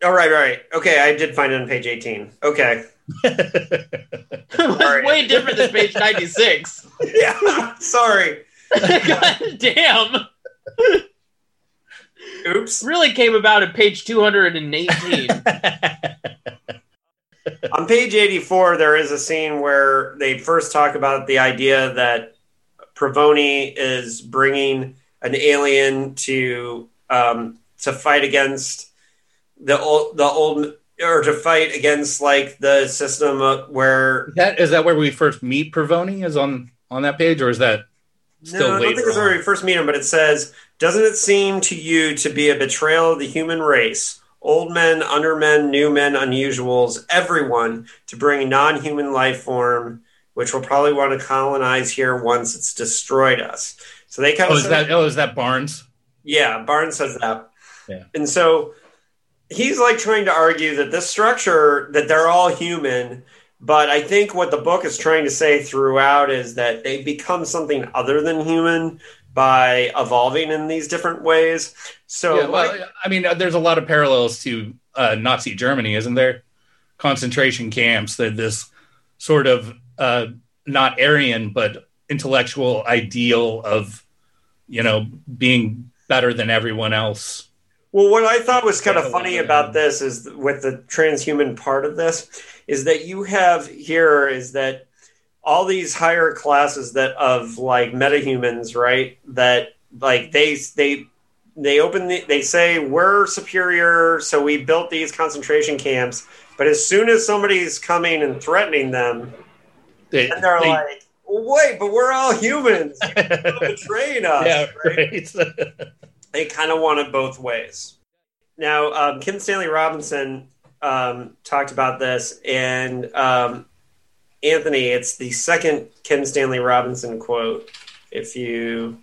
All right, right, okay, I did find it on page eighteen. Okay, It's way different than page 96. yeah, sorry. God damn. Oops. Really came about at page 218. On page 84, there is a scene where they first talk about the idea that Provoni is bringing an alien to um, to fight against the old the old or to fight against like the system of where that is that where we first meet Provoni? Is on on that page, or is that still no, I don't later think it's where we first meet him, but it says, "Doesn't it seem to you to be a betrayal of the human race, old men, undermen, new men, unusuals, everyone, to bring non-human life form, which will probably want to colonize here once it's destroyed us?" So they kind Oh, of is that oh is that Barnes? yeah, Barnes says that. Yeah. And so he's like trying to argue that this structure that they're all human, but I think what the book is trying to say throughout is that they become something other than human by evolving in these different ways. So yeah, well, I mean, there's a lot of parallels to uh, Nazi Germany, isn't there? Concentration camps. That this sort of uh, not Aryan but intellectual ideal of you know being better than everyone else. Well, what I thought was kind of funny about this is with the transhuman part of this is that you have here is that all these higher classes that of like metahumans, right? That like they they they open the, they say we're superior, so we built these concentration camps. But as soon as somebody's coming and threatening them, They, and they're they- like, "Wait, but we're all humans. Betraying us." yeah, right? right. they kind of want it both ways. Now, um, Kim Stanley Robinson um, talked about this, and um, Anthony, it's the second Kim Stanley Robinson quote. If you,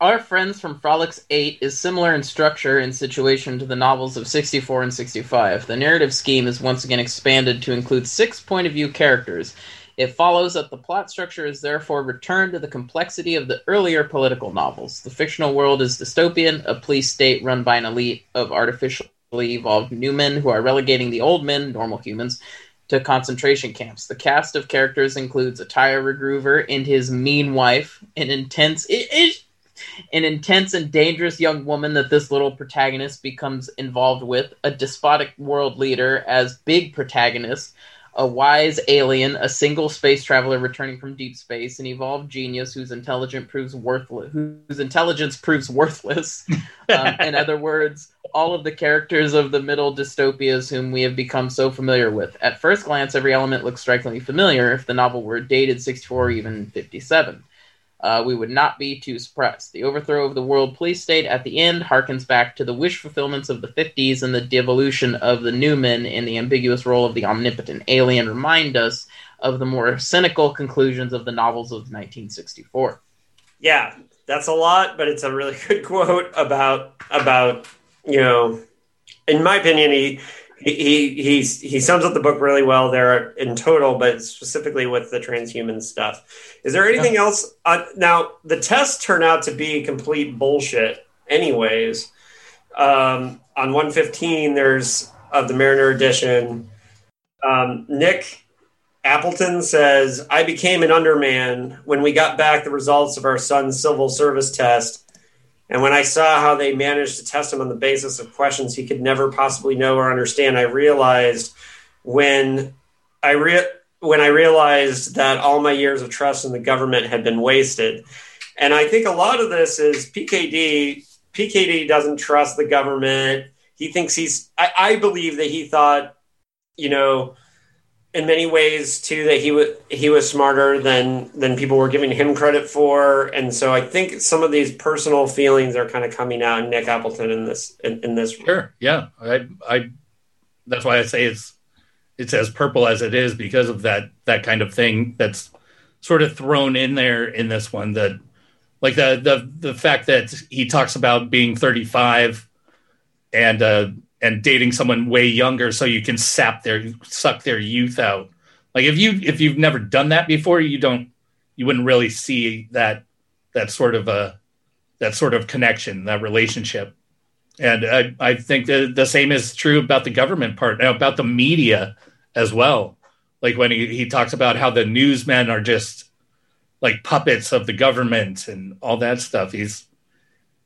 Our Friends from Frolix 8 is similar in structure and situation to the novels of 64 and 65. The narrative scheme is once again expanded to include six point of view characters. It follows that the plot structure is therefore returned to the complexity of the earlier political novels. The fictional world is dystopian, a police state run by an elite of artificially evolved new men who are relegating the old men, normal humans, to concentration camps. The cast of characters includes Attire Regroover and his mean wife, an intense. It, it, an intense and dangerous young woman that this little protagonist becomes involved with, a despotic world leader as big protagonist, a wise alien, a single space traveler returning from deep space, an evolved genius whose intelligence proves worthless, whose intelligence proves worthless. um, in other words, all of the characters of the middle dystopias whom we have become so familiar with. At first glance, every element looks strikingly familiar if the novel were dated 64 or even 57 uh, we would not be too surprised. The overthrow of the world police state at the end harkens back to the wish fulfillments of the 50s, and the devolution of the Newman in the ambiguous role of the omnipotent alien remind us of the more cynical conclusions of the novels of 1964. yeah, that's a lot, but it's a really good quote about about you know, in my opinion, he. He, he he's he sums up the book really well there in total, but specifically with the transhuman stuff. Is there anything else? Uh, now the tests turn out to be complete bullshit, anyways. Um, on one fifteen, there's of the Mariner edition. Um, Nick Appleton says, "I became an underman when we got back the results of our son's civil service test." And when I saw how they managed to test him on the basis of questions he could never possibly know or understand, I realized when I re- when I realized that all my years of trust in the government had been wasted. And I think a lot of this is PKD. PKD doesn't trust the government. He thinks he's. I, I believe that he thought, you know, in many ways too that he was he was smarter than than people were giving him credit for and so i think some of these personal feelings are kind of coming out in nick appleton in this in, in this Sure. Yeah. I, I, that's why I say it's, it's as purple as it is because of that, that kind of thing that's sort of thrown in there in this one that like the, the, the fact that he talks about being 35 and, uh, and dating someone way younger so you can sap their, suck their youth out. Like if you, if you've never done that before, you don't, you wouldn't really see that, that sort of a, that sort of connection, that relationship. And I, I think that the same is true about the government part about the media as well. Like when he, he talks about how the newsmen are just like puppets of the government and all that stuff he's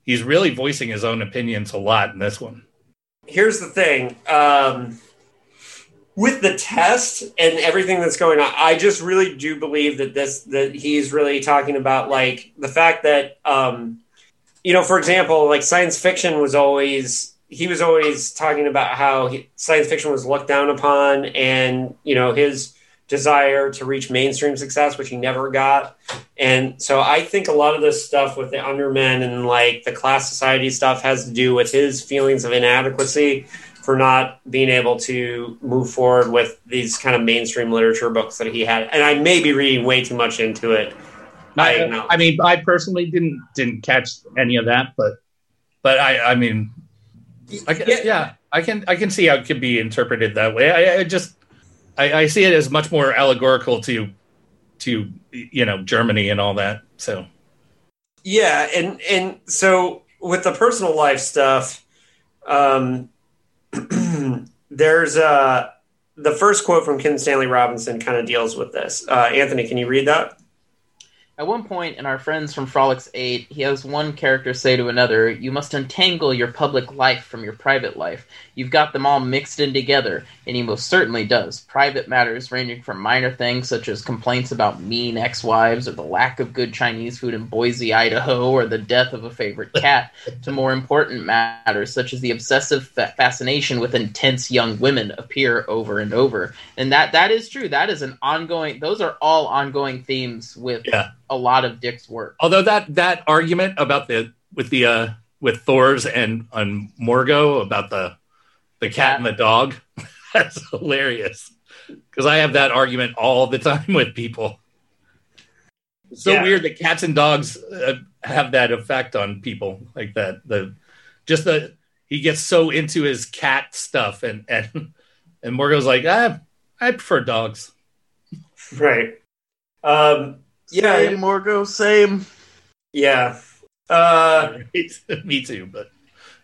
he's really voicing his own opinions a lot in this one here's the thing um, with the test and everything that's going on i just really do believe that this that he's really talking about like the fact that um, you know for example like science fiction was always he was always talking about how he, science fiction was looked down upon and you know his desire to reach mainstream success which he never got and so i think a lot of this stuff with the undermen and like the class society stuff has to do with his feelings of inadequacy for not being able to move forward with these kind of mainstream literature books that he had and i may be reading way too much into it I I, know. I mean i personally didn't didn't catch any of that but but i i mean I can, Yeah. yeah. I can I can see how it could be interpreted that way. I, I just I, I see it as much more allegorical to to you know Germany and all that. So Yeah, and and so with the personal life stuff, um, there's uh, the first quote from Kim Stanley Robinson kind of deals with this. Uh, Anthony, can you read that? At one point in our Friends from Frolix 8, he has one character say to another, You must untangle your public life from your private life. You've got them all mixed in together, and he most certainly does. Private matters ranging from minor things such as complaints about mean ex wives or the lack of good Chinese food in Boise, Idaho, or the death of a favorite cat, to more important matters such as the obsessive fa- fascination with intense young women appear over and over. And that that is true. That is an ongoing, those are all ongoing themes with Yeah. a lot of Dick's work. Although that that argument about the with the uh with Thor's and on Morgo about the the cat and the dog, that's hilarious. Because I have that argument all the time with people. It's so Yeah. weird that cats and dogs uh, have that effect on people like that. The just the he gets so into his cat stuff and and and Morgo's like, ah, I prefer dogs. Right. Um, yeah, Same, Morgo, same. yeah. Uh, Me too, but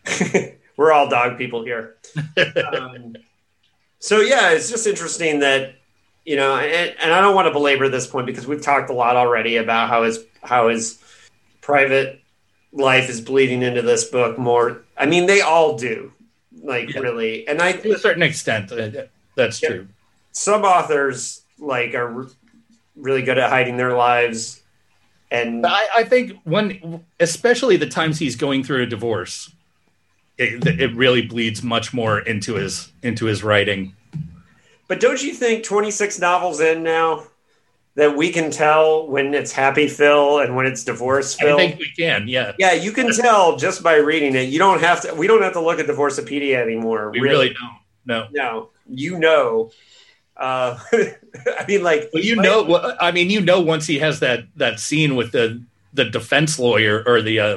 we're all dog people here. Um, so yeah, it's just interesting that you know, and, and I don't want to belabor this point because we've talked a lot already about how his how his private life is bleeding into this book more. I mean, they all do, like Yeah. really. And I to a certain extent, uh, that's Yeah. true. some authors like are really good at hiding their lives, and I, I think when, especially the times he's going through a divorce, it, it really bleeds much more into his into his writing. But don't you think 26 novels in now that we can tell when it's happy Phil and when it's divorce I Phil? think we can, yeah. yeah, you can tell just by reading it. You don't have to. We don't have to look at Divorcepedia anymore. We really don't. No. no. You know. Uh, I mean, like, Well, you know, I mean, you know, once he has that that scene with the the defense lawyer or the uh,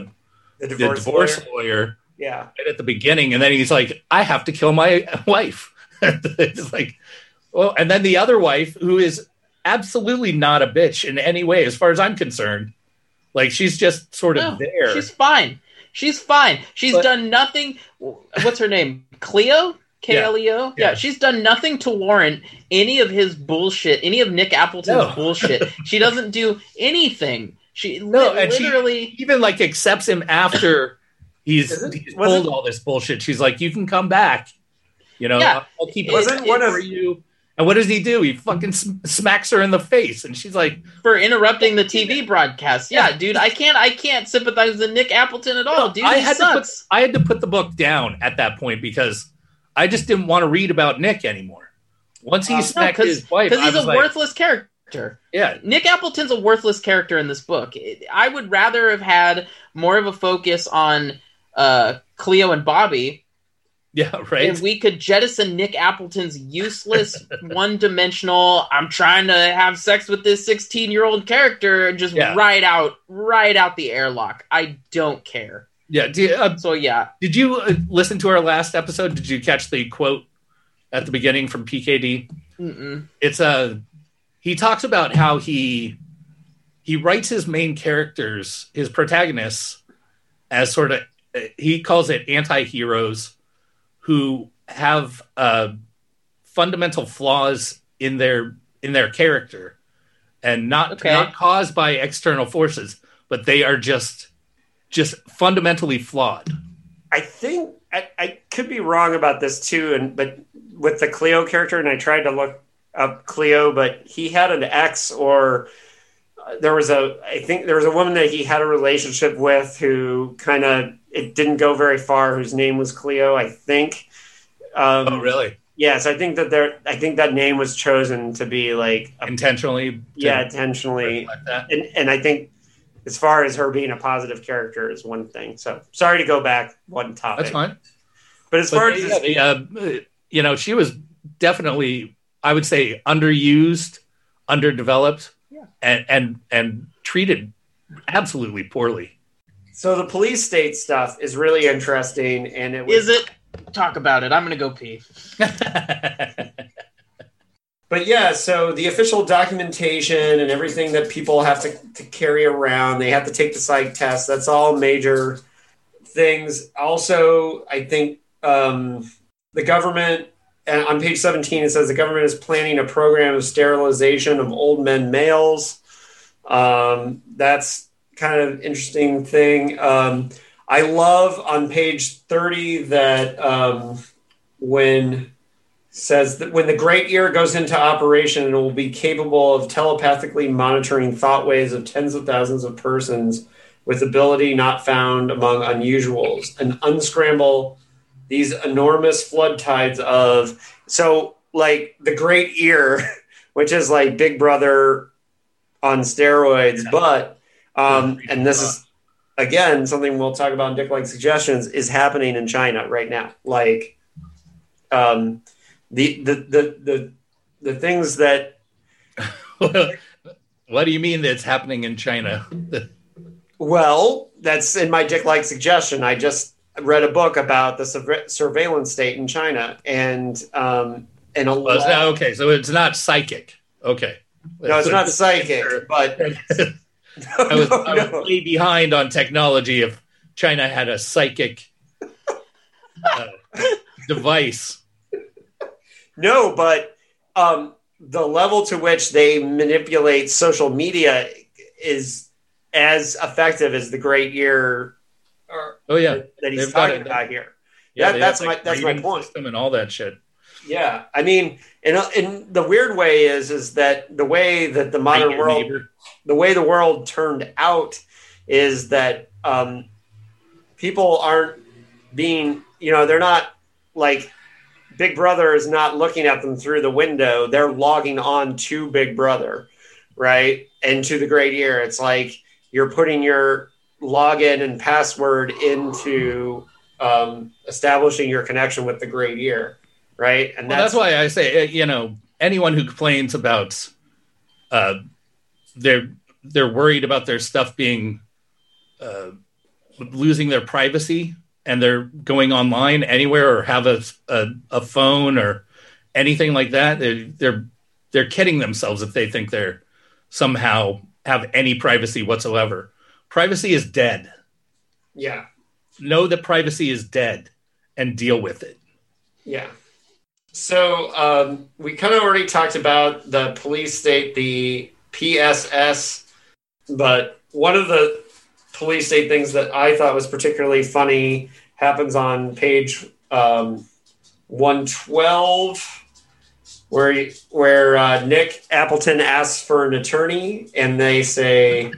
the the divorce. divorce lawyer. lawyer Yeah, right at the beginning, and then he's like, "I have to kill my wife." it's like, well, and then the other wife, who is absolutely not a bitch in any way, as far as I'm concerned, like she's just sort of No, there. She's fine. She's fine. She's But- done nothing. What's her name? Cleo? K L E O? Yeah. Yeah, she's done nothing to warrant any of his bullshit, any of Nick Appleton's No. bullshit. She doesn't do anything. She No, li- and she- literally. even like accepts him after he's, it- he's was pulled it- all this bullshit. She's like, "You can come back." You know, Yeah. I'll keep Wasn't it one of- for you. And what does he do? He fucking smacks her in the face, and she's like, for interrupting the TV broadcast. Yeah, dude, I can't I can't sympathize with Nick Appleton at all, No, dude. I he had to put sucks. I had to put the book down at that point because I just didn't want to read about Nick anymore. Once he Uh, smacked because his wife, I he's was a like, worthless character. yeah, Nick Appleton's a worthless character in this book. I would rather have had more of a focus on uh, Cleo and Bobby, yeah, right. and we could jettison Nick Appleton's useless, one-dimensional. I'm trying to have sex with this 16-year-old character, and just Yeah. right out, ride out the airlock. I don't care. yeah. Do, uh, So yeah, did you uh, listen to our last episode? Did you catch the quote at the beginning from PKD? Mm-mm. it's a he talks about how he he writes his main characters his protagonists as sort of he calls it anti-heroes who have uh fundamental flaws in their in their character and not Okay. not caused by external forces but they are just just fundamentally flawed I think I, I could be wrong about this too, and but with the Cleo character, and I tried to look up Cleo, but he had an ex, or there was a I think there was a woman that he had a relationship with who kind of it didn't go very far. Whose name was Cleo, I think. Um, oh really Yes, I think that there. I think that name was chosen to be like, a, intentionally yeah, intentionally, and and I think as far as her being a positive character is one thing. So sorry to go back one topic. that's fine But as far But, as yeah, the, uh, you know, she was definitely, I would say, underused, underdeveloped. And and and treated absolutely poorly. so, the police state stuff is really interesting, and it was, Is it? Talk about it. I'm gonna go pee. But yeah, so the official documentation and everything that people have to, to carry around, they have to take the psych test. That's all major things. Also, I think um, the government and on page 17 it says the government is planning a program of sterilization of old men males. Um, that's kind of interesting thing. Um, i love on page 30 that um, when says that when the great ear goes into operation it will be capable of telepathically monitoring thought waves of tens of thousands of persons with ability not found among unusuals. And unscramble these enormous flood tides of so like the great ear which is like big brother on steroids but um and this is again something we'll talk about in dick like suggestions is happening in china right now. Like um the the the the, the things that what do you mean that's happening in China? well that's in my dick like suggestion. I just read a book about the surve- surveillance state in china and um and a Well, lot, not- okay, so it's not psychic. Okay. no it's not psychic but I was, no, I was no. way behind on technology if China had a psychic uh, device. No, but um, the level to which they manipulate social media is as effective as the great ear or, Oh yeah, that he's They've talking about here. yeah. That- that's have, my- that's my point. and all that shit. Yeah, I mean, and and the weird way is is that the way that the modern world neighbor. the way the world turned out is that um, people aren't being, you know, they're not like Big Brother is not looking at them through the window. They're logging on to Big Brother, right? And to the Great Ear. It's like you're putting your login and password into um, establishing your connection with the Great Ear, right? And Well, that's why I say, uh, you know, anyone who complains about uh, they're they're worried about their stuff being uh, losing their privacy and they're going online anywhere or have a, a, a phone or anything like that. They're, they're they're kidding themselves if they think they're somehow have any privacy whatsoever. Privacy is dead. yeah, Know that privacy is dead and deal with it. Yeah. So um, we kind of already talked about the police state, the PSS, but one of the police state things that I thought was particularly funny happens on page um, 112, where where uh, Nick Appleton asks for an attorney, and they say.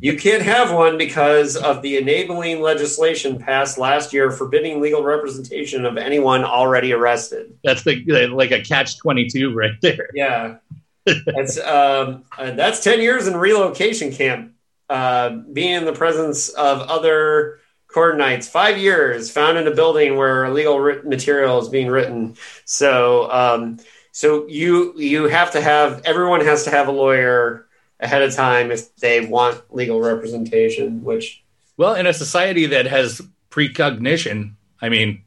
You can't have one because of the enabling legislation passed last year forbidding legal representation of anyone already arrested. That's the like a catch twenty two right there. Yeah, that's um, uh, that's ten years in relocation camp. Uh, being in the presence of other coordinates, five years found in a building where illegal writ- material is being written. So, um, so you you have to have everyone has to have a lawyer ahead of time if they want legal representation. Which Well, in a society that has precognition, I mean,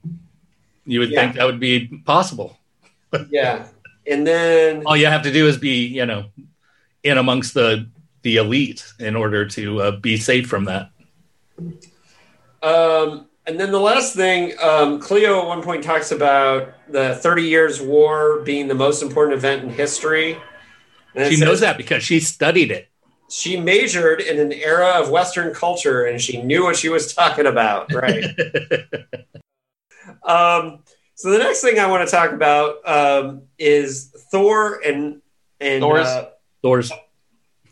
you would Yeah. think that would be possible. yeah, and then All you have to do is be, you know, in amongst the the elite in order to uh, be safe from that. Um, and then the last thing, um, Cleo at one point talks about the Thirty Years' War being the most important event in history. And She says knows that because she studied it. She majored in an era of Western culture, and she knew what she was talking about. Right. um, so the next thing I want to talk about um, is Thor and and Thor's? uh, Thor's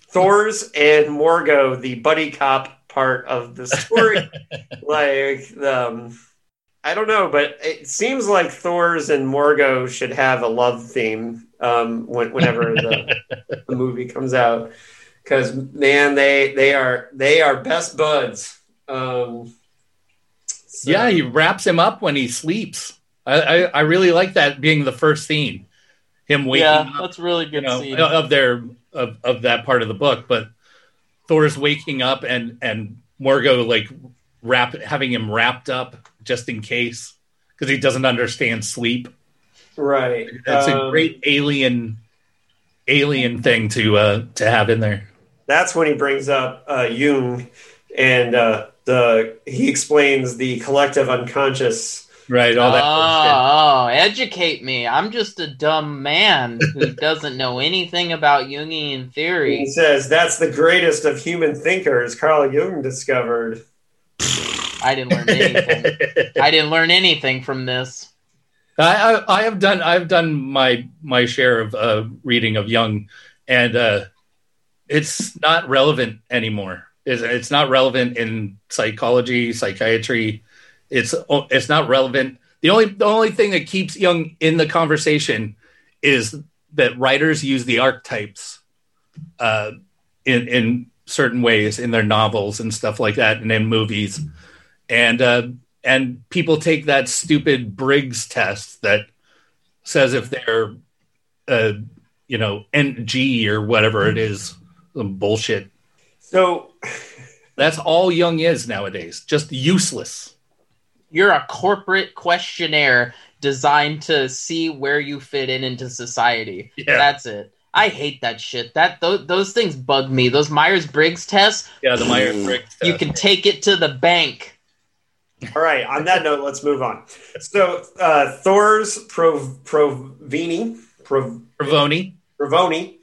Thor's and Morgo, the buddy cop part of the story. like, um, I don't know, but it seems like Thor's and Morgo should have a love theme um, when, whenever the, the movie comes out. Because man, they they are they are best buds. Um, so- yeah, he wraps him up when he sleeps. I, I, I really like that being the first scene. Him waking yeah, up. that's a really you good know, scene. of their of, of that part of the book. But Thor's waking up and and Morgo like wrap having him wrapped up just in case because he doesn't understand sleep. right. That's a Um, great alien alien thing to uh to have in there. that's when he brings up uh, Jung, and uh, the he explains the collective unconscious right? All that. Oh, oh, educate me. I'm just a dumb man who doesn't know anything about Jungian theory. He says that's the greatest of human thinkers Carl Jung discovered. I didn't learn anything. I didn't learn anything from this. I, I I have done I've done my my share of uh, reading of Jung, and uh, it's not relevant anymore. It's, it's not relevant in psychology, psychiatry. It's it's not relevant. The only the only thing that keeps Jung in the conversation is that writers use the archetypes uh, in in certain ways in their novels and stuff like that, and in movies, and uh, and people take that stupid Briggs test that says if they're, uh, you know, NG or whatever it is, some bullshit. So That's all Jung is nowadays, just useless. You're a corporate questionnaire designed to see where you fit in into society. Yeah. That's it. I hate that shit. That those, those things bug me. Those Myers Briggs tests. Yeah, the Myers Briggs. You can take it to the bank. All right. On that note, let's move on. So uh, Thor's Prov- Provini, Prov- Provoni. Provoni,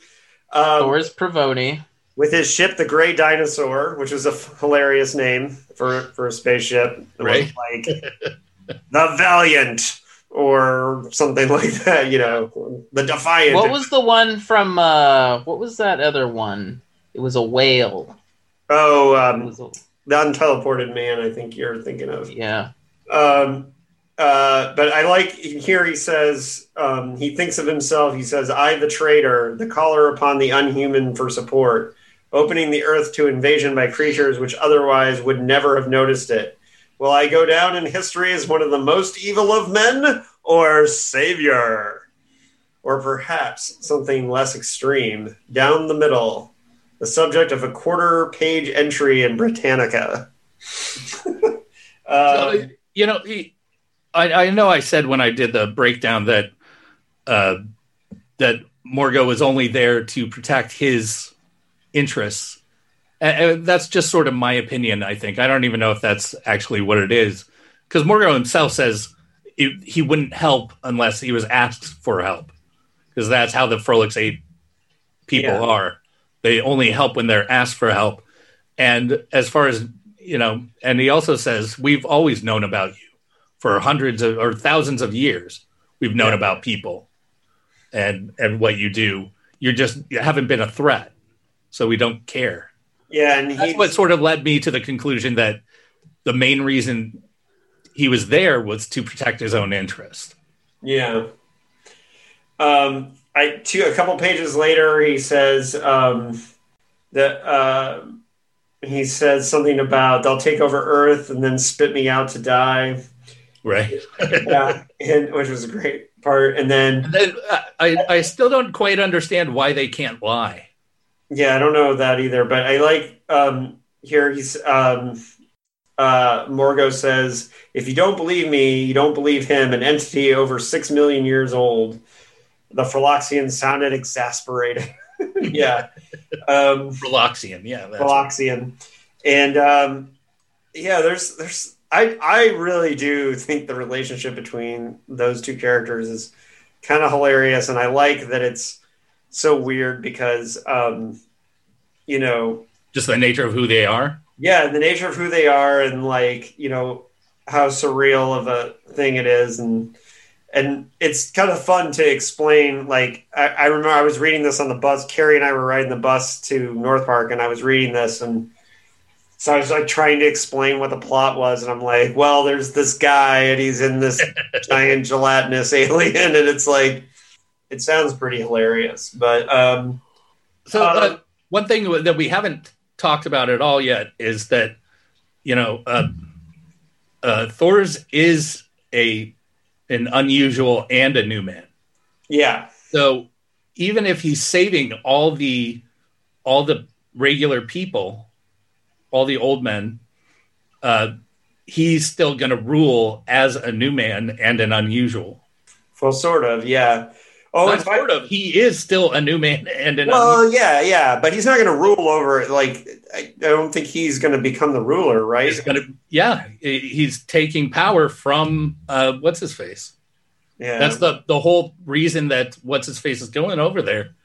um, Thors Provoni, with his ship, the Gray Dinosaur, which was a f- hilarious name for for a spaceship. Right. like the Valiant or something like that. You know, the Defiant. What was the one from? uh What was that other one? It was a whale. oh, It um, was a, the Unteleported Man? I think you're thinking of. yeah. Um, uh, but I like here he says um, he thinks of himself. He says, "I, the traitor, the caller upon the unhuman for support, opening the earth to invasion by creatures which otherwise would never have noticed it. Will I go down in history as one of the most evil of men, or savior, or perhaps something less extreme, down the middle, the subject of a quarter-page entry in Britannica." Uh, So, you know, he, I, I know I said when I did the breakdown that uh, that Morgo was only there to protect his interests. And, and that's just sort of my opinion. I think I don't even know if that's actually what it is, because Morgo himself says it, he wouldn't help unless he was asked for help, because that's how the Frolix Eight people Yeah. are. They only help when they're asked for help. And as far as you know, and he also says we've always known about you for hundreds of, or thousands of years. We've known Yeah. about people and and what you do. You're just you haven't been a threat, so we don't care. yeah, and That's what sort of led me to the conclusion that the main reason he was there was to protect his own interest. Yeah. Um, I two a couple pages later, he says um, that uh, he says something about they'll take over Earth and then spit me out to die. Right. Yeah, and which was a great part. And then And then, uh, I I still don't quite understand why they can't lie. yeah, I don't know that either, but I like um, here he's um, uh, Morgo says, if you don't believe me, you don't believe him, an entity over six million years old. The Phloxian sounded exasperated. yeah. Um, Philoxian, yeah. That's Phloxian. And um, yeah, there's there's I I really do think the relationship between those two characters is kind of hilarious, and I like that it's so weird because um, you know just the nature of who they are. yeah, the nature of who they are, and like you know how surreal of a thing it is, and and it's kind of fun to explain. Like I, I remember I was reading this on the bus. Carrie and I were riding the bus to North Park, and I was reading this, and so I was like trying to explain what the plot was, and I'm like, well, there's this guy, and he's in this giant gelatinous alien, and it's like it sounds pretty hilarious, but um, So Uh, uh, one thing that we haven't talked about at all yet is that you know uh, uh, Thor's is a an unusual and a new man. yeah, So even if he's saving all the all the regular people, all the old men, uh, he's still going to rule as a new man and an unusual. Well, sort of, yeah. Oh, it's sort of. He is still a new man and an Well, yeah, yeah, but he's not going to rule over. Like, I, I don't think he's going to become the ruler, right? He's gonna, yeah, he's taking power from uh, what's his face. yeah, That's the the whole reason that what's his face is going over there,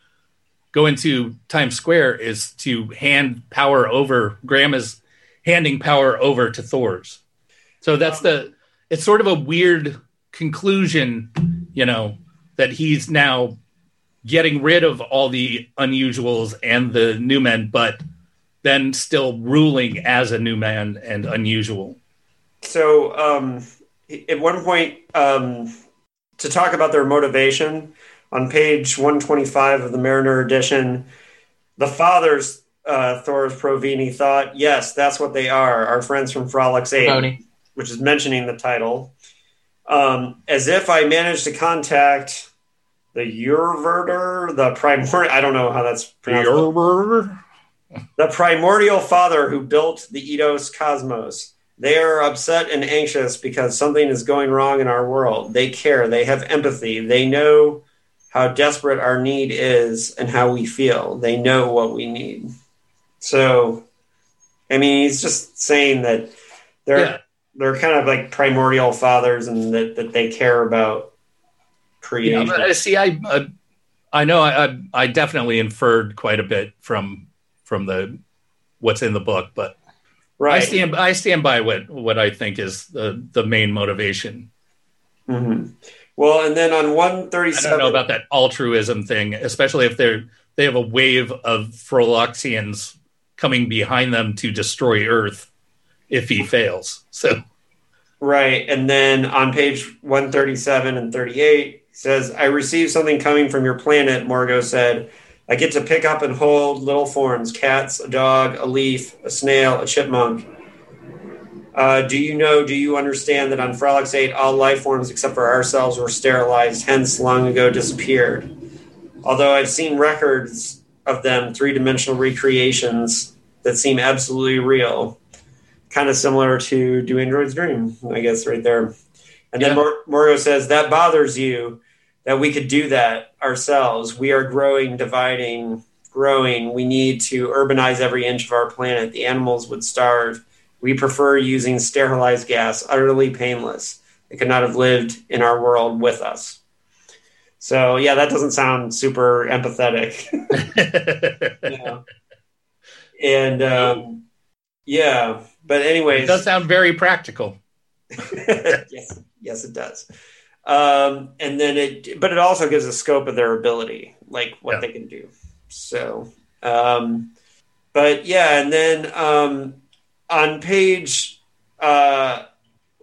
going to Times Square is to hand power over. Graham is handing power over to Thor's. So that's the. It's sort of a weird conclusion, you know, that he's now getting rid of all the unusuals and the new men, but then still ruling as a new man and unusual. So, um, at one point, um, to talk about their motivation, on page 125 of the Mariner edition, the fathers, uh, Thor's Provini, thought, yes, that's what they are, our friends from Frolix 8, Tony. which is mentioning the title. Um, as if I managed to contact the Urverter, the primordial, I don't know how that's pronounced. the primordial father who built the Eidos cosmos. They are upset and anxious because something is going wrong in our world. They care, they have empathy, they know how desperate our need is and how we feel. They know what we need. So, I mean, he's just saying that they're Yeah. they're kind of like primordial fathers and that, that they care about Yeah, creation. but, uh, see, I, uh, I know, I, I, I definitely inferred quite a bit from from the what's in the book, but right. I stand, I stand by what what I think is the the main motivation. hmm Well, and then on I 137. don't know about that altruism thing, especially if they're they have a wave of Froloxians coming behind them to destroy Earth if he fails. So Right. And then on page 137 and 38, he says, I received something coming from your planet, Morgo said. I get to pick up and hold little forms cats, a dog, a leaf, a snail, a chipmunk. Uh, do you know, do you understand that on Frolix 8, all life forms except for ourselves were sterilized, hence long ago disappeared? Although I've seen records of them, three dimensional recreations that seem absolutely real kind of similar to Do Androids Dream, I guess, right there. And then Yeah. Mor- Morgo says, That bothers you that we could do that ourselves. We are growing, dividing, growing. We need to urbanize every inch of our planet. The animals would starve. We prefer using sterilized gas, utterly painless. They could not have lived in our world with us. So, yeah, that doesn't sound super empathetic. Yeah. And, um, yeah, but anyways. it does sound very practical. yes, yes, it does. Um, and then it, but it also gives a scope of their ability, like what Yeah. they can do. So, um, but yeah, and then um, on page, uh,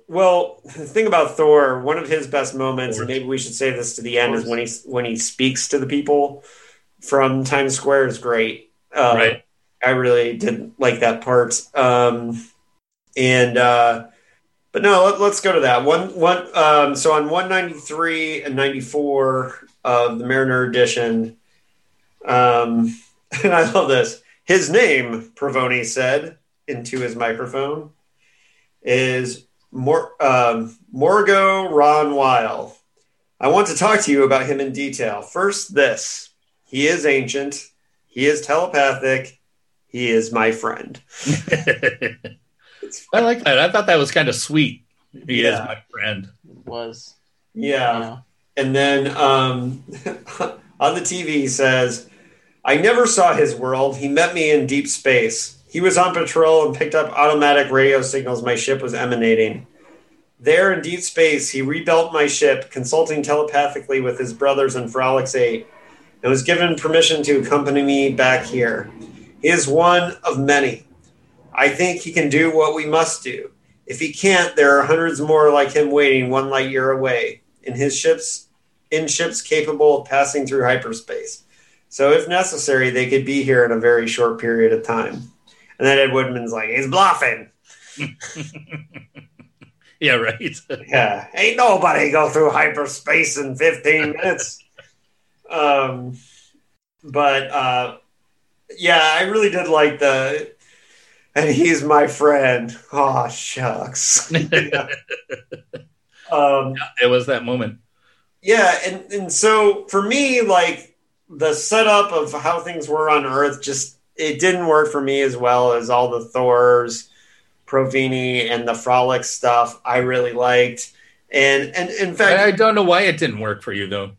well, the thing about Thor, one of his best moments, and maybe we should say this to the end, is when he when he speaks to the people from Times Square is great. Uh, Right. I really did like that part. Um, and uh, but no, let, us go to that one. One. Um, so on one ninety three and ninety four of the Mariner edition, um, and I love this. His name, Provoni said into his microphone, is Mor- um, Morgo Ron Weil. I want to talk to you about him in detail. First, this: he is ancient. He is telepathic. He is my friend. I like that. I thought that was kind of sweet. He is Yeah. my friend. It was. Yeah. you. And then um, on the TV, he says, I never saw his world. He met me in deep space. He was on patrol and picked up automatic radio signals my ship was emanating. There in deep space, he rebuilt my ship, consulting telepathically with his brothers in Frolix 8, and was given permission to accompany me back here. He is one of many. I think he can do what we must do. If he can't, there are hundreds more like him waiting one light year away in his ships in ships capable of passing through hyperspace. So if necessary, they could be here in a very short period of time. And then Ed Woodman's like, he's bluffing. Yeah, right. Yeah, ain't nobody go through hyperspace in 15 minutes. um, but uh, yeah, I really did like the, and he's my friend. Oh shucks. um, it was that moment. Yeah, and and so for me, like the setup of how things were on Earth, just it didn't work for me as well as all the Thors, Provini, and the Frolix stuff. I really liked, and and in fact, I don't know why it didn't work for you though.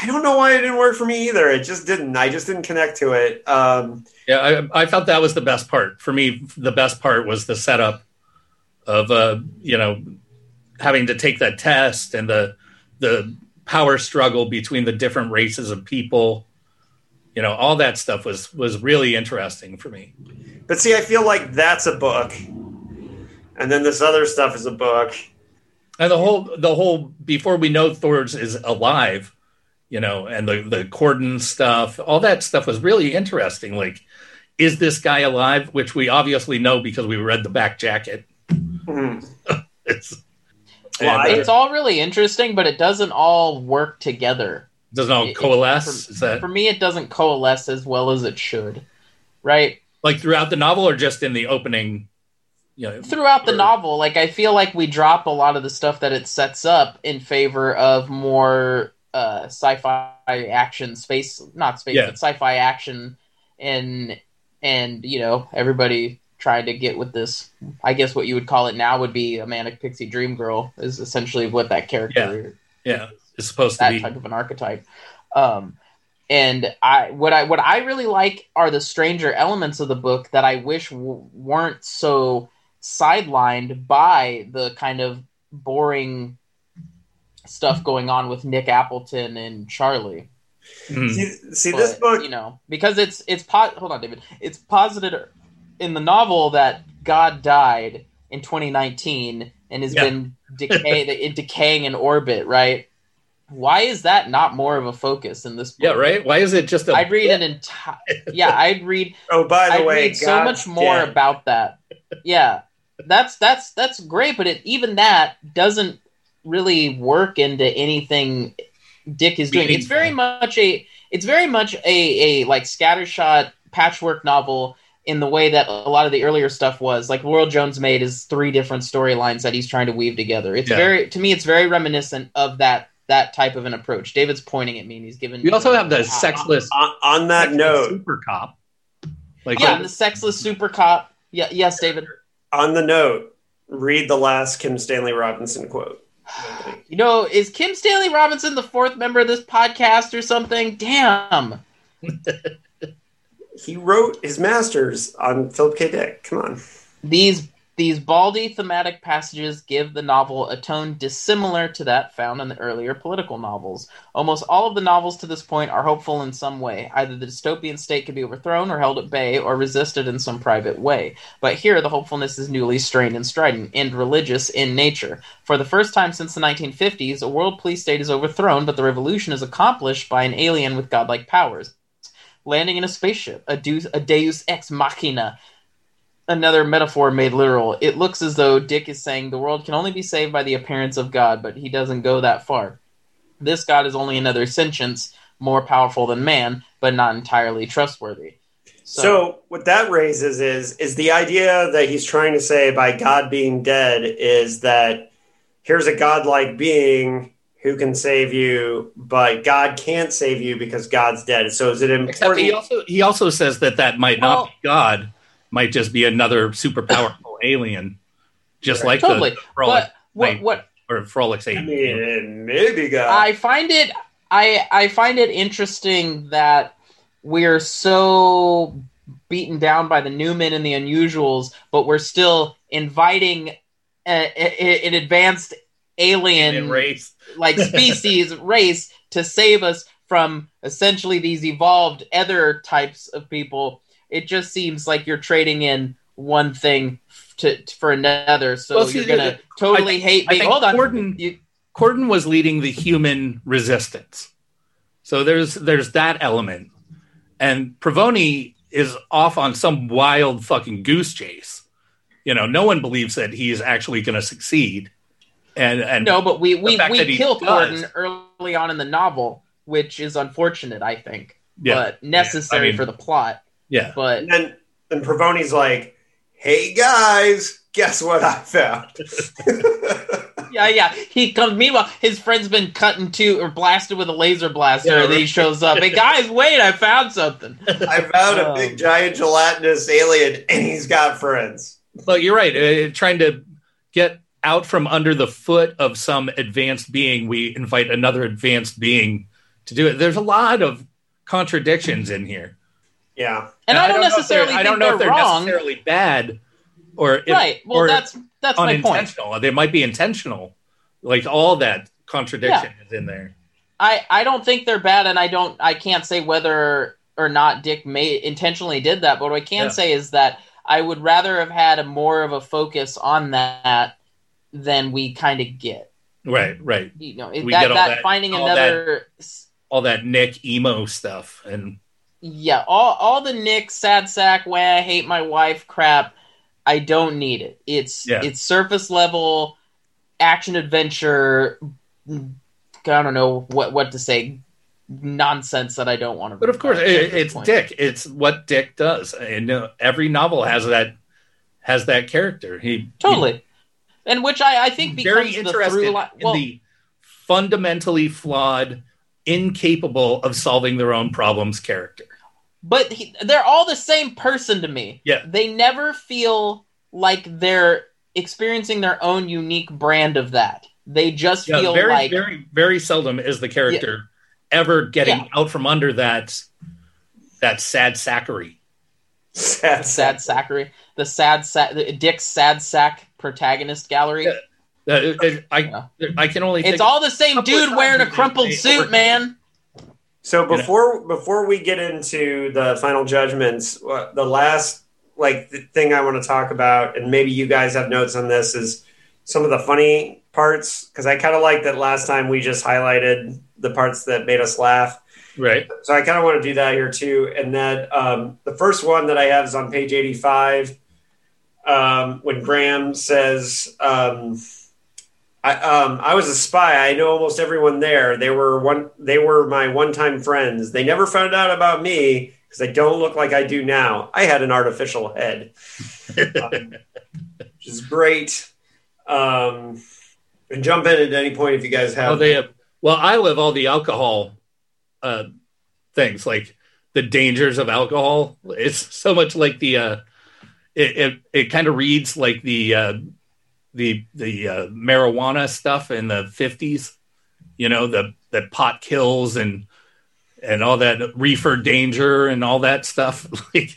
I don't know why it didn't work for me either. It just didn't. I just didn't connect to it. Um, Yeah, I, I felt that was the best part for me. The best part was the setup of uh, you know having to take that test and the the power struggle between the different races of people. You know, all that stuff was was really interesting for me. but see, I feel like that's a book, and then this other stuff is a book. And the whole the whole before we know Thor's is alive, you know, and the the Cordon stuff, all that stuff was really interesting. Like, is this guy alive? Which we obviously know because we read the back jacket. Mhm. It's, Well, and, I- uh, It's all really interesting, but it doesn't all work together. doesn't all it- coalesce. for- is that For me, it doesn't coalesce as well as it should, right? like throughout the novel or just in the opening? You know, Throughout the Or- novel, like I feel like we drop a lot of the stuff that it sets up in favor of more uh, sci-fi action, space not space, Yeah. but sci-fi action, and and you know everybody trying to get with this. I guess what you would call it now would be a manic pixie dream girl is essentially what that character yeah, it's supposed to be that type of an archetype. Um, and I what I what I really like are the stranger elements of the book that I wish w- weren't so sidelined by the kind of boring stuff going on with Nick Appleton and Charlie. Mhm. See, see But, this book. you know, because it's it's po- hold on, David. It's posited in the novel that God died in 2019 and has Yeah. been decay decaying in orbit, right? Why is that not more of a focus in this book? Yeah, right. Why is it just a? I'd read an entire. Yeah, I'd read. Oh, by the I'd way, read so much more dead. about that. Yeah, that's that's that's great, but it, even that doesn't really work into anything Dick is doing. It's very much a. It's very much a a like scattershot patchwork novel in the way that a lot of the earlier stuff was. Like World Jones made is three different storylines that he's trying to weave together. It's Yeah. very to me, it's very reminiscent of that that type of an approach. David's pointing at me and he's giving. We also have the sexless. on, on that sexless note, super cop. Like Yeah, the sexless super cop. Yeah, yes, David. on the note, read the last Kim Stanley Robinson quote. You know, is Kim Stanley Robinson the fourth member of this podcast or something? Damn. He wrote his masters on Philip K. Dick. Come on. These these baldy thematic passages give the novel a tone dissimilar to that found in the earlier political novels. Almost all of the novels to this point are hopeful in some way. Either the dystopian state can be overthrown or held at bay or resisted in some private way. But here the hopefulness is newly strained and strident and religious in nature. For the first time since the 1950s, a world police state is overthrown, but the revolution is accomplished by an alien with godlike powers. Landing in a spaceship, a deus, a deus ex machina, another metaphor made literal. It looks as though Dick is saying the world can only be saved by the appearance of God, but he doesn't go that far. This God is only another sentience, more powerful than man, but not entirely trustworthy. So, what that raises is is the idea that he's trying to say by God being dead is that here's a godlike being who can save you, but God can't save you because God's dead. So is it Except important? he also he also says that that might not Well- be God, might just be another super powerful alien, just like totally. the, the Frolic But what what or Frolic's I alien. mean, maybe God. I find it I I find it interesting that we're so beaten down by the Newman and the Unusuals, but we're still inviting uh, a, a, an advanced alien Alien race. like species race to save us from essentially these evolved other types of people. It just seems like you're trading in one thing to for another, so Well, you're gonna I totally think- hate I me. think Hold on, Gordon- You- Cordon was leading the human resistance. So there's there's that element. And Provoni is off on some wild fucking goose chase. You know, no one believes that he's actually going to succeed. And and No, but we we, we kill Cordon early on in the novel, which is unfortunate, I think, yeah, but necessary I mean- for the plot. Yeah. But and then and Provoni's like, "Hey guys, guess what I found?" Yeah, yeah. He comes. Meanwhile, his friend's been cut in two or blasted with a laser blaster, Yeah, and then he shows up. Hey guys, wait! I found something. I found a Um, big giant gelatinous alien, and he's got friends. Well, you're right. Uh, trying to get out from under the foot of some advanced being, we invite another advanced being to do it. There's a lot of contradictions in here. Yeah, And I don't, they're- necessarily I don't know they're, if they're wrong. necessarily bad or if, right. Well, or that's that's my point. They might be intentional. Like all that contradiction is in there. I I don't think they're bad, and I don't I can't say whether or not Dick may intentionally did that. But what I can Yeah. say is that I would rather have had a more of a focus on that than we kind of get. Right, right. You know, We that, get all that, that- finding all another. All that Nick emo stuff and Yeah, all all the Nick sad sack way I hate my wife crap. I don't need it. It's Yeah. it's surface level action adventure. I don't know what what to say. Nonsense that I don't want to. But of course, it, it's point. Dick. It's what Dick does, and uh, every novel has that has that character. He Totally, and which I I think becomes very the interested through line. in the fundamentally flawed, incapable of solving their own problems character. But he, they're all the same person to me. Yeah. they never feel like they're experiencing their own unique brand of that. They just Yeah, feel very, like very, very seldom is the character ever getting Yeah. out from under that that sad sackery. sad, sad sackery, the sad sack, the Dick's sad sack protagonist gallery. Yeah. Uh, it- I Yeah. I can only It's all the same dude wearing a crumpled suit, overcame- man. So before before we get into the final judgments, the last like the thing I want to talk about, and maybe you guys have notes on this, is some of the funny parts because I kind of like that last time we just highlighted the parts that made us laugh. right. So I kind of want to do that here too. And that um, the first one that I have is on page 85 um, when Graham says, um, I, um, I was a spy. I know almost everyone there. They were one. They were my one-time friends. They never found out about me because I don't look like I do now. I had an artificial head, um, which is great. Um, and jump in at any point if you guys have. Oh, they have. Well, I live all the alcohol uh, things, like the dangers of alcohol. It's so much like the. Uh, it it, it kind of reads like the uh, the the uh, marijuana stuff in the fifties. You know the that pot kills and and all that reefer danger and all that stuff. like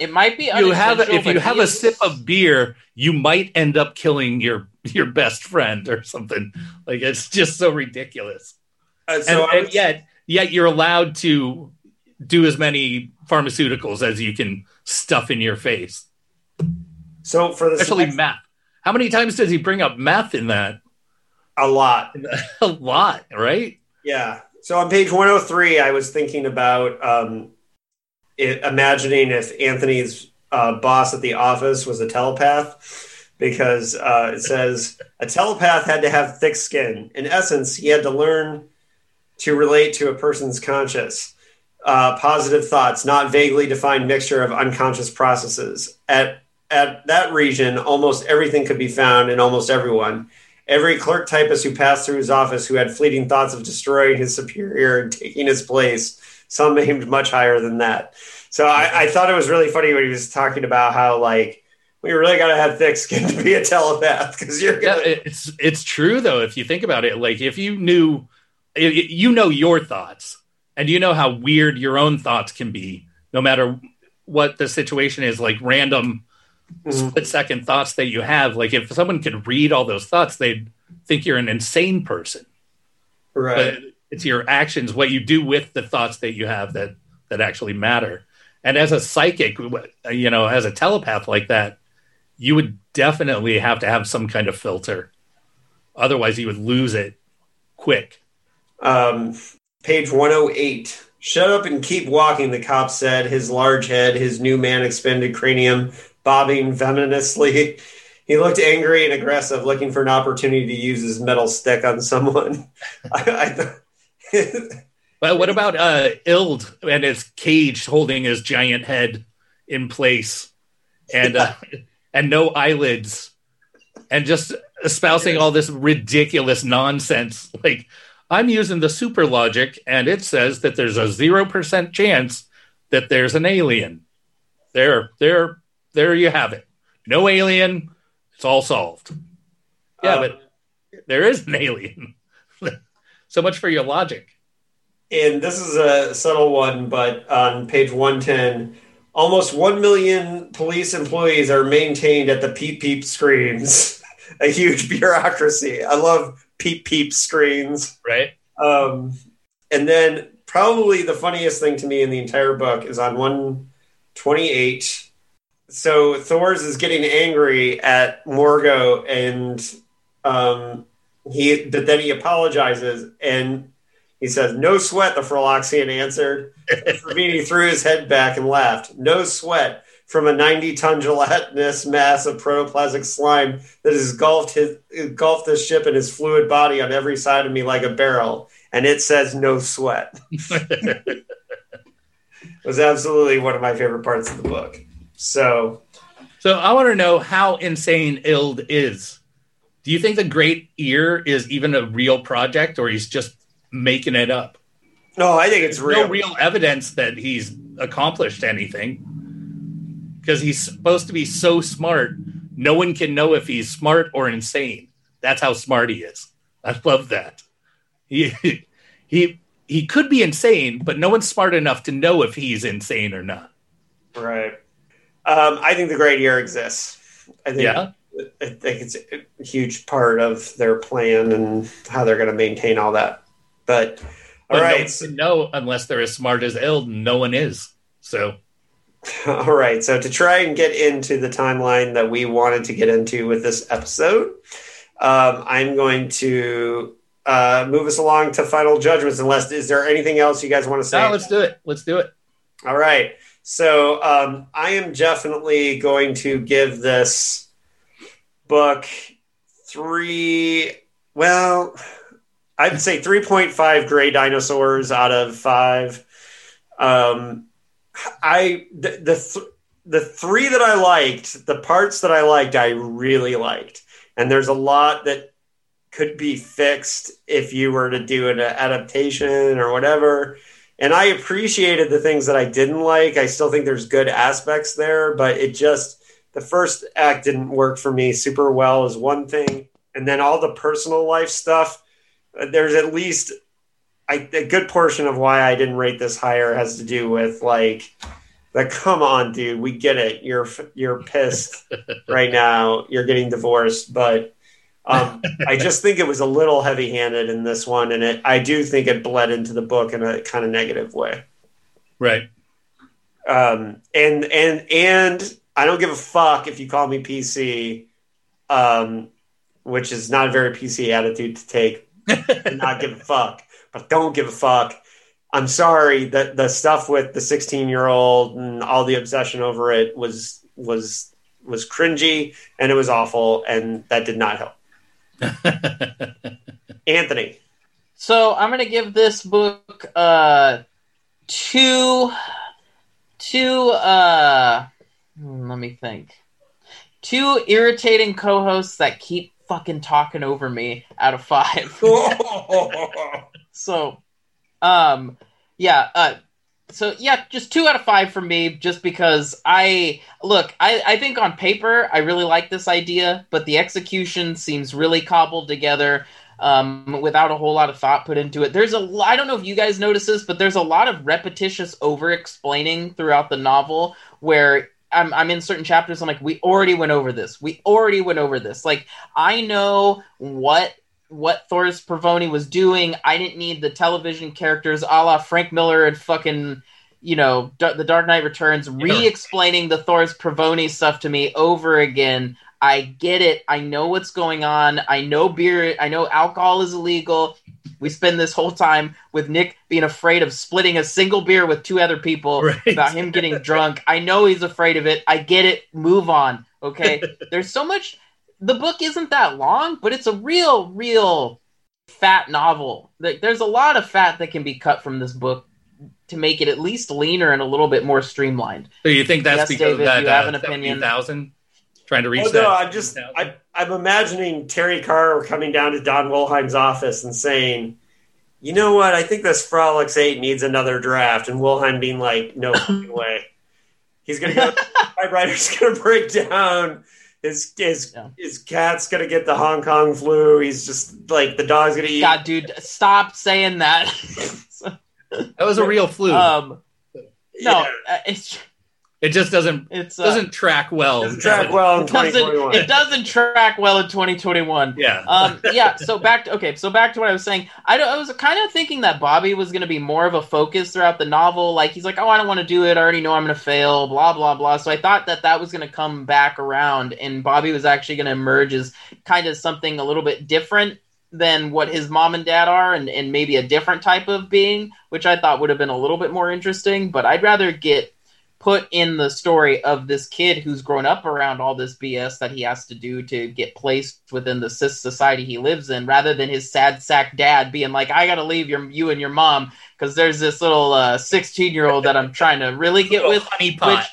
It might be you have if you have he a is- sip of beer, you might end up killing your your best friend or something. Like it's just so ridiculous. Uh, And, so and was- yet, yet you're allowed to do as many pharmaceuticals as you can stuff in your face, so for the especially next- meth. How many times does he bring up meth in that? a lot. a lot, right? Yeah. So on page 103, I was thinking about um, it, imagining if Anthony's uh, boss at the office was a telepath, because uh, it says a telepath had to have thick skin. In essence, he had to learn to relate to a person's conscious. Uh, positive thoughts, not vaguely defined mixture of unconscious processes. At at that region, almost everything could be found in almost everyone. Every clerk typist who passed through his office who had fleeting thoughts of destroying his superior and taking his place, some aimed much higher than that. So I, I thought it was really funny when he was talking about how like we really got to have thick skin to be a telepath because you're gonna, it's it's true though. If you think about it, like if you knew, i- you know your thoughts, and you know how weird your own thoughts can be, no matter what the situation is. Like random Mhm. split second thoughts that you have. Like if someone could read all those thoughts, they'd think you're an insane person. right. But it's your actions, what you do with the thoughts that you have that that actually matter. And as a psychic, you know, as a telepath like that, you would definitely have to have some kind of filter. Otherwise, you would lose it quick. Um, page 108. Shut up and keep walking, the cop said, his large head, his new man expended cranium bobbing venomously. He looked angry and aggressive, looking for an opportunity to use his metal stick on someone. I, I But what about uh, Ild and his cage holding his giant head in place, and uh, and no eyelids, and just espousing all this ridiculous nonsense. Like, I'm using the super logic, and it says that there's a 0% chance that there's an alien. There, there, there you have it. No alien. It's all solved. Yeah, Um, but there is an alien. so much for your logic. And this is a subtle one, but on page 110, almost 1 million police employees are maintained at the peep peep screens. a huge bureaucracy. I love peep peep screens. Right? Um, and then probably the funniest thing to me in the entire book is on 128. So Thor's is getting angry at Morgo and um, he but then he apologizes and he says, No sweat, the Froloxian answered. Fermini threw his head back and laughed. No sweat from a 90 ton gelatinous mass of protoplasmic slime that has engulfed, his, engulfed the ship and his fluid body on every side of me like a barrel. And it says no sweat. Was absolutely one of my favorite parts of the book. So, So I want to know how insane Ild is. Do you think the Great Ear is even a real project, or he's just making it up? no, I think it's There's real. no real evidence that he's accomplished anything because he's supposed to be so smart. No one can know if he's smart or insane. That's how smart he is. I love that. He he he could be insane, but no one's smart enough to know if he's insane or not. Right. Um, I think the Great Ear exists. I think, Yeah. I think it's a huge part of their plan and how they're going to maintain all that. But all But no right, can know unless they're as smart as Ild. No one is. So all right. So to try and get into the timeline that we wanted to get into with this episode, um, I'm going to uh, move us along to final judgments. Unless is there anything else you guys want to say? now let's do it. Let's do it. All right. So um, I am definitely going to give this book three. Well, I'd say three point five gray dinosaurs out of five. Um, I the the, th- the three that I liked, the parts that I liked, I really liked, and there's a lot that could be fixed if you were to do an adaptation or whatever and I appreciated the things that I didn't like. I still think there's good aspects there, but it just the first act didn't work for me super well is one thing, and then all the personal life stuff. uh, There's at least I, a good portion of why I didn't rate this higher has to do with like like come on, dude, we get it. You're you're pissed right now. You're getting divorced, but um, I just think it was a little heavy-handed in this one, and it I do think it bled into the book in a kind of negative way. Right. Um, and and and I don't give a fuck if you call me PC, um, which is not a very PC attitude to take. not give a fuck, but don't give a fuck. I'm sorry that the stuff with the 16 year old and all the obsession over it was was was cringy and it was awful, and that did not help. Anthony, So I'm gonna give this book uh two two uh hmm, let me think. Two irritating co-hosts that keep fucking talking over me out of five. so um yeah, uh so yeah, just two out of five for me, just because I look, I, I think on paper I really like this idea, but the execution seems really cobbled together um, without a whole lot of thought put into it. There's a I don't know if you guys notice this, but there's a lot of repetitious over explaining throughout the novel where I'm, I'm in certain chapters. I'm like, we already went over this. We already went over this. Like, I know what what Thor's Pervoni was doing. I didn't need the television characters a la Frank Miller and fucking, you know, D- The Dark Knight Returns re explaining the Thor's Pervoni stuff to me over again. I get it. I know what's going on. I know beer, I know alcohol is illegal. We spend this whole time with Nick being afraid of splitting a single beer with two other people Right. about him getting drunk. I know he's afraid of it. I get it. Move on. Okay. There's so much. The book isn't that long, but it's a real, real fat novel. Like, There's a lot of fat that can be cut from this book to make it at least leaner and a little bit more streamlined. So you think that's Yes, because David, of that you have uh, an opinion. thousand trying to reach Oh, that. no, I'm just I, I'm imagining Terry Carr coming down to Don Wollheim's office and saying, "You know what? I think this Frolix Eight needs another draft." And Wilheim being like, "No way." He's gonna go. Typewriter's gonna break down. His his Yeah. his cat's gonna get the Hong Kong flu. He's just like the dog's gonna eat. God, dude, stop saying that. that was a real flu. um, no, Yeah. uh, it's it just doesn't it's uh, doesn't track well. doesn't track well in it doesn't it doesn't track well in 2021. Yeah. um, yeah. So back to okay. So back to what I was saying. I, don't- I was kind of thinking that Bobby was going to be more of a focus throughout the novel. Like he's like, oh, I don't want to do it. I already know I'm going to fail. Blah blah blah. So I thought that that was going to come back around, and Bobby was actually going to emerge as kind of something a little bit different than what his mom and dad are, and, and maybe a different type of being, which I thought would have been a little bit more interesting. But I'd rather get put in the story of this kid who's grown up around all this BS that he has to do to get placed within the cis society he lives in, rather than his sad sack dad being like, "I got to leave your you and your mom because there's this little sixteen year old that I'm trying to really get with." honey pot.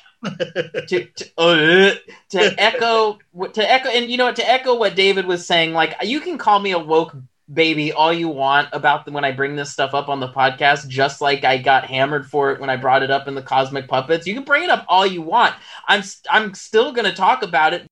to to, uh, to echo to echo and you know what to echo what David was saying like you can call me a woke baby all you want about the, when I bring this stuff up on the podcast just like I got hammered for it when I brought it up in the cosmic puppets you can bring it up all you want. I'm I'm still to talk about it.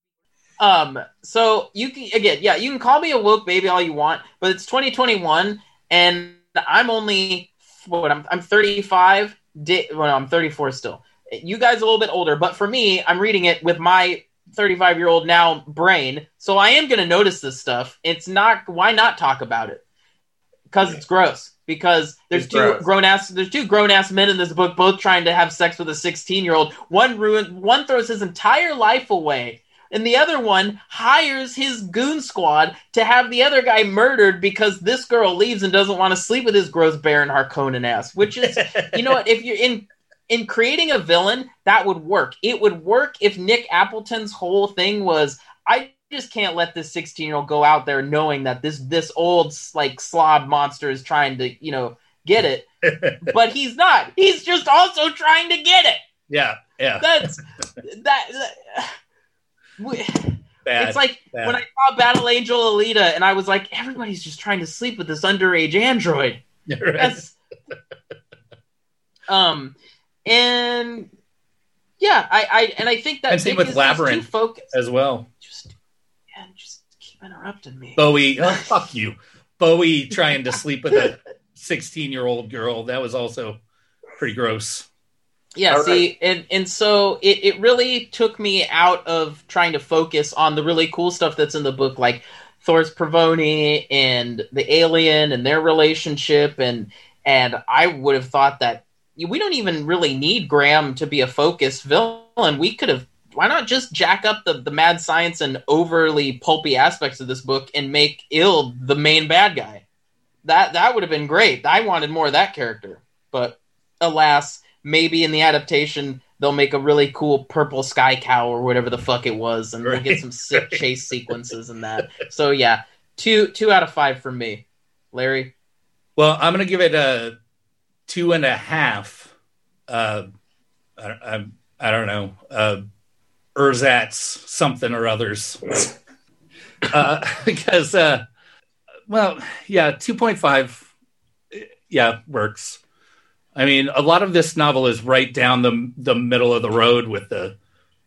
Um so you can again yeah you can call me a woke baby all you want but it's 2021 and I'm only what I'm I'm 35 di- well I'm 34 still. You guys a little bit older, but for me, I'm reading it with my 35 year old now brain, so I am going to notice this stuff. It's not why not talk about it? Because it's gross. Because there's It's two grown ass there's two grown ass men in this book, both trying to have sex with a 16 year old. One ruin one throws his entire life away. And the other one hires his goon squad to have the other guy murdered because this girl leaves and doesn't want to sleep with his gross Baron Harkonnen ass. Which is you know what? If you're in in creating a villain, that would work. It would work if Nick Appleton's whole thing was, I just can't let this 16 year old go out there knowing that this this old like slob monster is trying to you know get it, but he's not. He's just also trying to get it. yeah, yeah. That's that. that we- Bad. it's like bad. when I saw Battle Angel Alita, and I was like, everybody's just trying to sleep with this underage android. Right. That's um, and yeah, I, I and I think that And same Nick with is just too Labyrinth. focused. as well. Just man, just keep interrupting me. Bowie, oh, fuck you. Bowie trying to sleep with a 16 year old girl. That was also pretty gross. Yeah, All see, and and so it, it really took me out of trying to focus on the really cool stuff that's in the book, like Thor's Pravoni and the alien and their relationship, and and I would have thought that we don't even really need Graham to be a focus villain. We could have why not just jack up the, the mad science and overly pulpy aspects of this book and make Ild the main bad guy. That that would have been great. I wanted more of that character, but alas, maybe in the adaptation they'll make a really cool purple sky cow or whatever the fuck it was, and we'll get some sick chase sequences in that. So yeah, two two out of five from me, Larry. Well, I'm going to give it a two and a half. Uh, I, I, I don't know. Uh, Erzatz something or others. uh, because, uh, well, yeah, 2.5, yeah, works. I mean, a lot of this novel is right down the the middle of the road with the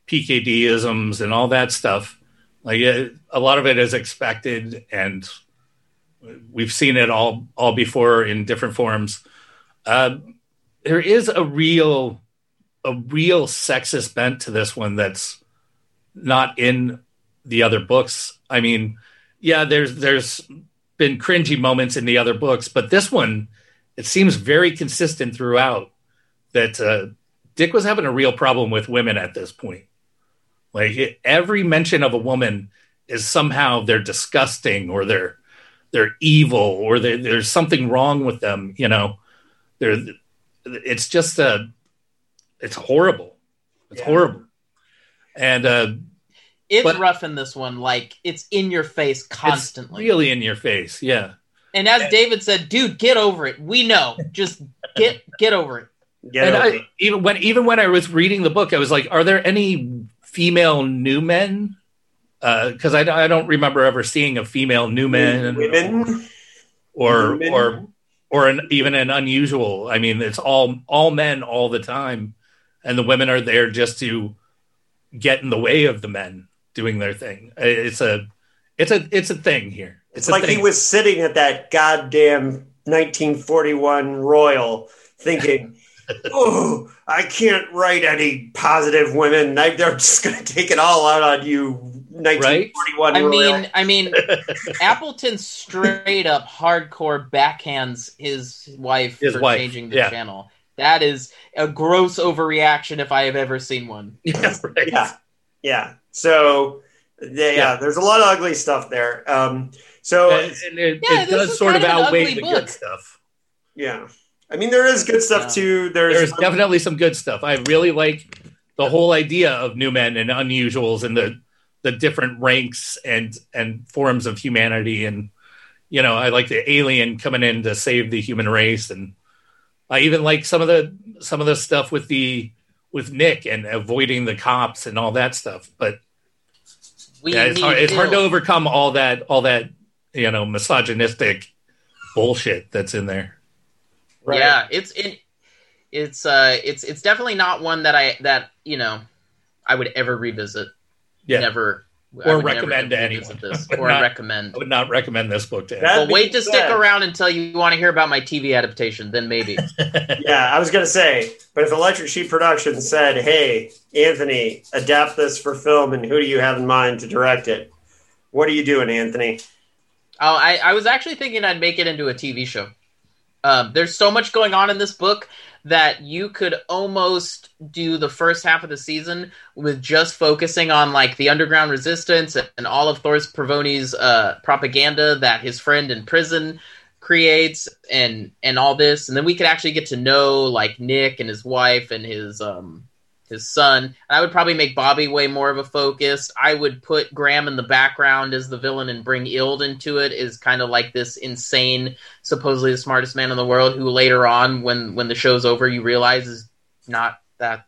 PKD isms and all that stuff. Like it, a lot of it is expected, and we've seen it all all before in different forms. Uh, there is a real a real sexist bent to this one that's not in the other books. I mean, yeah, there's there's been cringy moments in the other books, but this one it seems very consistent throughout that uh, Dick was having a real problem with women at this point. Like every mention of a woman is somehow they're disgusting or they're they're evil or they, there's something wrong with them. You know, they're it's just a it's horrible. It's Yeah. horrible. And uh, It's But- rough in this one, like it's in your face it's constantly. really in your face. Yeah. and as David said, dude, get over it. We know. Just get get over it. Get and over I, it. even when even when I was reading the book, I was like, "Are there any female new men because I, I don't remember ever seeing a female Newman Women. or Women. or or an, even an unusual. I mean, it's all all men all the time, and the women are there just to get in the way of the men doing their thing. It's a it's a it's a thing here. It's a like he was sitting at that goddamn 1941 Royal thinking, oh, I can't write any positive women. I, they're just going to take it all out on you, 1941 I mean, I mean, Appleton straight up hardcore backhands his wife His for wife, changing the yeah. channel. That is a gross overreaction if I have ever seen one. yeah, right. yeah. Yeah. So, yeah, Yeah. there's a lot of ugly stuff there. Um, so, And, and it, Yeah, it this does is sort of kind of outweigh ugly the book. good stuff. yeah. I mean, there is good stuff Yeah. too. There's, There's definitely some good stuff. I really like the whole idea of new men and unusuals and the the different ranks and and forms of humanity and you know I like the alien coming in to save the human race and I even like some of the some of the stuff with the with Nick and avoiding the cops and all that stuff. But We yeah, it's hard, it's hard to overcome all that all that you know misogynistic bullshit that's in there. Right. Yeah, it's it, it's uh it's it's definitely not one that I that you know I would ever revisit. Yeah. Never Or would never recommend to anyone. this or not- recommend. I would not recommend this book to anyone. But wait to being stick around until you want to hear about my TV adaptation. Then maybe. Yeah, I was going to say, but if Electric Sheep Productions said, hey, Anthony, adapt this for film, and who do you have in mind to direct it? What are you doing, Anthony? Oh, I, I was actually thinking I'd make it into a TV show. Um, there's so much going on in this book that you could almost do the first half of the season with just focusing on like the underground resistance and all of Thors Provoni's uh, propaganda that his friend in prison creates and and all this. And then we could actually get to know like Nick and his wife and his um his son. And I would probably make Bobby way more of a focus. I would put Gram in the background as the villain and bring Ild into it is kind of like this insane, supposedly the smartest man in the world who later on, when when the show's over, you realize is not that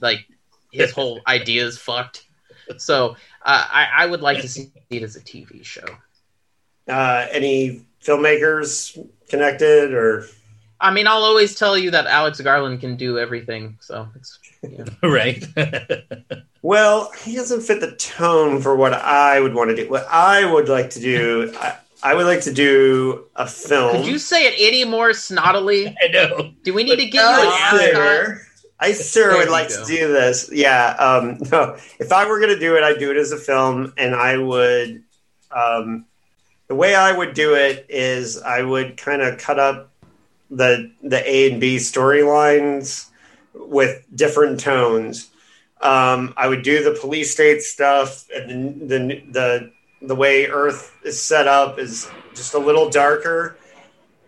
like his whole idea is fucked. So uh, I, I would like to see it as a TV show. Uh, any filmmakers connected or I mean, I'll always tell you that Alex Garland can do everything. So it's yeah. right. well he doesn't fit the tone for what i would want to do what i would like to do i, I would like to do a film could you say it any more snottily? I know. Do we need to get you I an ascot? I sure There would like go. to do this. Yeah. Um, no, if I were going to do it, I'd do it as a film, and I would. Um, the way I would do it is I would kind of cut up the the A and B storylines with different tones. Um, I would do the police state stuff, and the, the the the way Earth is set up is just a little darker.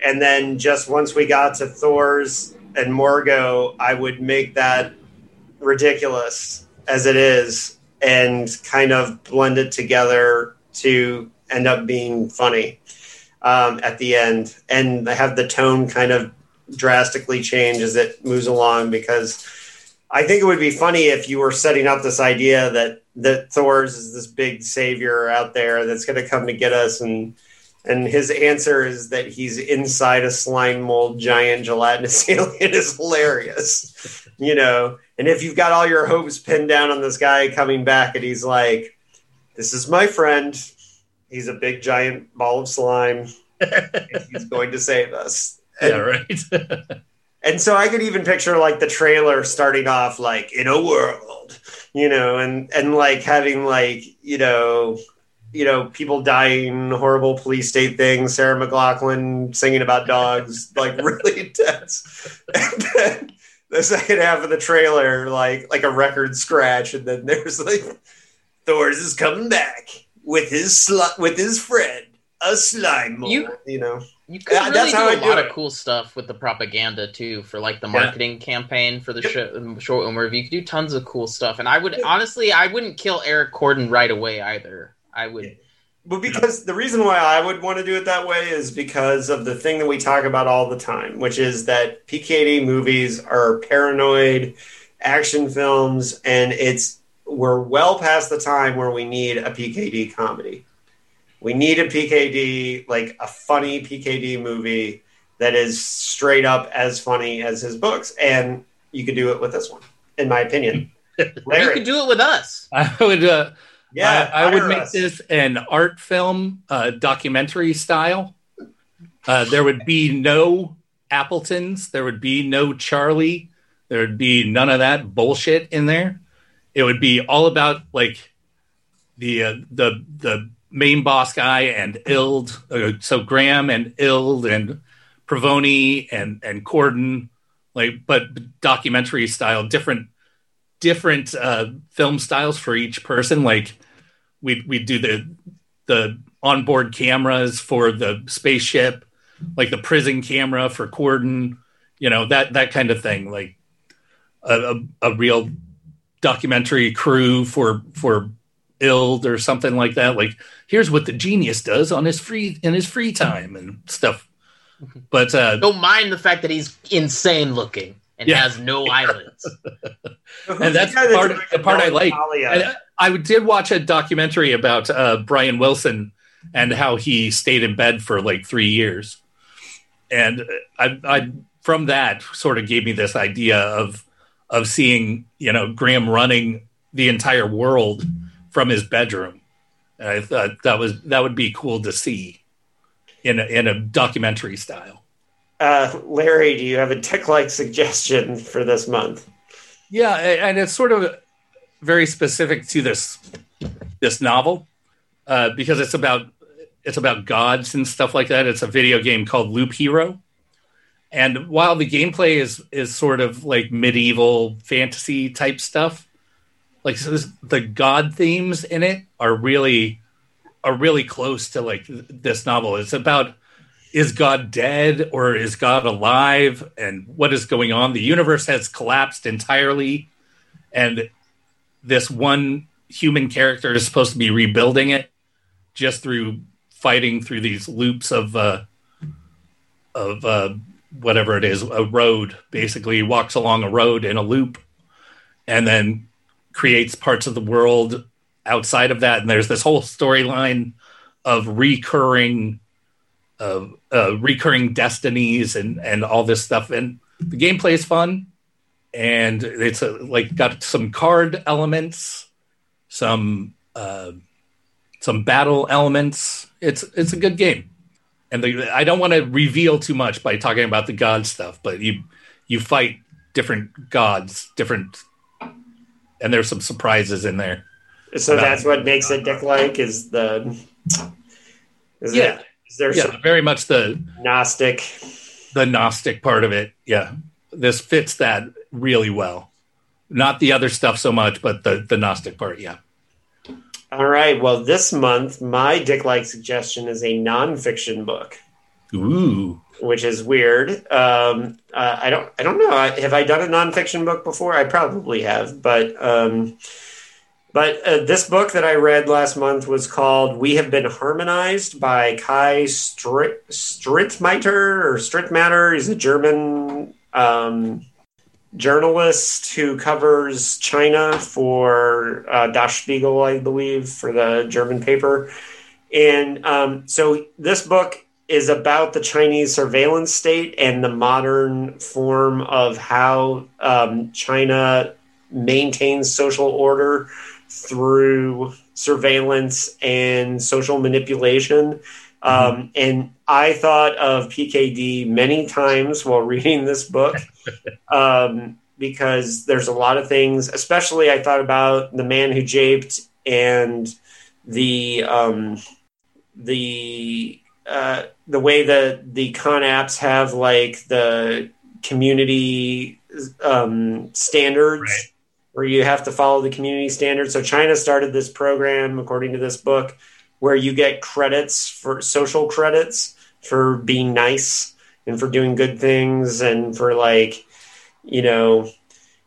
And then just once we got to Thors and Morgo, I would make that ridiculous as it is and kind of blend it together to end up being funny um, at the end. And have the tone kind of drastically change as it moves along because I think it would be funny if you were setting up this idea that that Thors is this big savior out there that's going to come to get us and and his answer is that he's inside a slime mold giant gelatinous alien is hilarious you know? And if you've got all your hopes pinned down on this guy coming back and he's like this is my friend. He's a big giant ball of slime. He's going to save us and, yeah, right. and so I could even picture like the trailer starting off like in a world, you know, and and like having like you know, you know, people dying, horrible police state things, Sarah McLachlan singing about dogs, like really intense. And then the second half of the trailer, like like a record scratch, and then there's like Thors is coming back with his sl- with his friend, a slime mold, You- you know. You could Yeah, really do a do lot it. of cool stuff with the propaganda too, for like the Yeah. marketing campaign for the Yep. show, um, short film review. You could do tons of cool stuff, and I would honestly, I wouldn't kill Eric Cordon right away either. I would. But because the reason why I would want to do it that way is because of the thing that we talk about all the time, which is that PKD movies are paranoid action films, and it's we're well past the time where we need a PKD comedy. We need a PKD, like a funny PKD movie that is straight up as funny as his books. And you could do it with this one, in my opinion. You could do it with us. I would. Uh, Yeah, I, I would make us. this an art film, uh, documentary style. Uh, there would be no Appletons. There would be no Charlie. There would be none of that bullshit in there. It would be all about like the uh, the the main boss guy and Ild. Uh, so Gram and Ild and Provoni and and Cordon, like but documentary style, different different uh, film styles for each person. Like we we do the the onboard cameras for the spaceship, like the prison camera for Cordon, you know that that kind of thing. Like a, a, a real documentary crew for for Ild or something like that. Like here's what the genius does on his free in his free time and stuff. But uh, Don't mind the fact that he's insane looking and Yeah. has no eyelids. And that's the part- the part I like. Melancholia? And I did watch a documentary about uh, Brian Wilson and how he stayed in bed for like three years, and I, I from that sort of gave me this idea of of seeing you know Gram running the entire world from his bedroom. And I thought that was that would be cool to see in a, in a documentary style. Uh, Larry, do you have a dick-like suggestion for this month? Yeah, and it's sort of very specific to this this novel uh, because it's about it's about gods and stuff like that. It's a video game called Loop Hero, and while the gameplay is is sort of like medieval fantasy type stuff, like so this, the god themes in it are really are really close to like this novel. It's about is God dead or is God alive and what is going on? The universe has collapsed entirely and this one human character is supposed to be rebuilding it just through fighting through these loops of uh of uh whatever it is a road basically he walks along a road in a loop and then creates parts of the world outside of that. And there's this whole storyline of recurring of uh, recurring destinies and and all this stuff. And the gameplay is fun. And it's a, like got some card elements some uh, some battle elements. It's it's a good game. And the, i don't want to reveal too much by talking about the god stuff but you you fight different gods different and there's some surprises in there So No. Uh, that's what makes it dick-like is the is Yeah. it, is there yeah very much the Gnostic? the Gnostic part of it. Yeah, this fits that really well. Not the other stuff so much, but the the Gnostic part. Yeah. All right. Well, this month my dick-like suggestion is a nonfiction book. Ooh. which is weird. Um, uh, I don't, I don't know. I, have I done a nonfiction book before? I probably have, but, um, but uh, this book that I read last month was called "We Have Been Harmonized" by Kai Strit- Strittmatter or Strittmatter. He's a German um, journalist who covers China for uh, Das Spiegel, I believe, for the German paper. And um, so this book is about the Chinese surveillance state and the modern form of how um, China maintains social order through surveillance and social manipulation. Um, and I thought of PKD many times while reading this book um, because there's a lot of things, especially I thought about the man who japed and the um, the uh, the way that the conapts have like the community um, standards Right. where you have to follow the community standards. So China started this program, according to this book, where you get credits for social credits for being nice and for doing good things and for like, you know,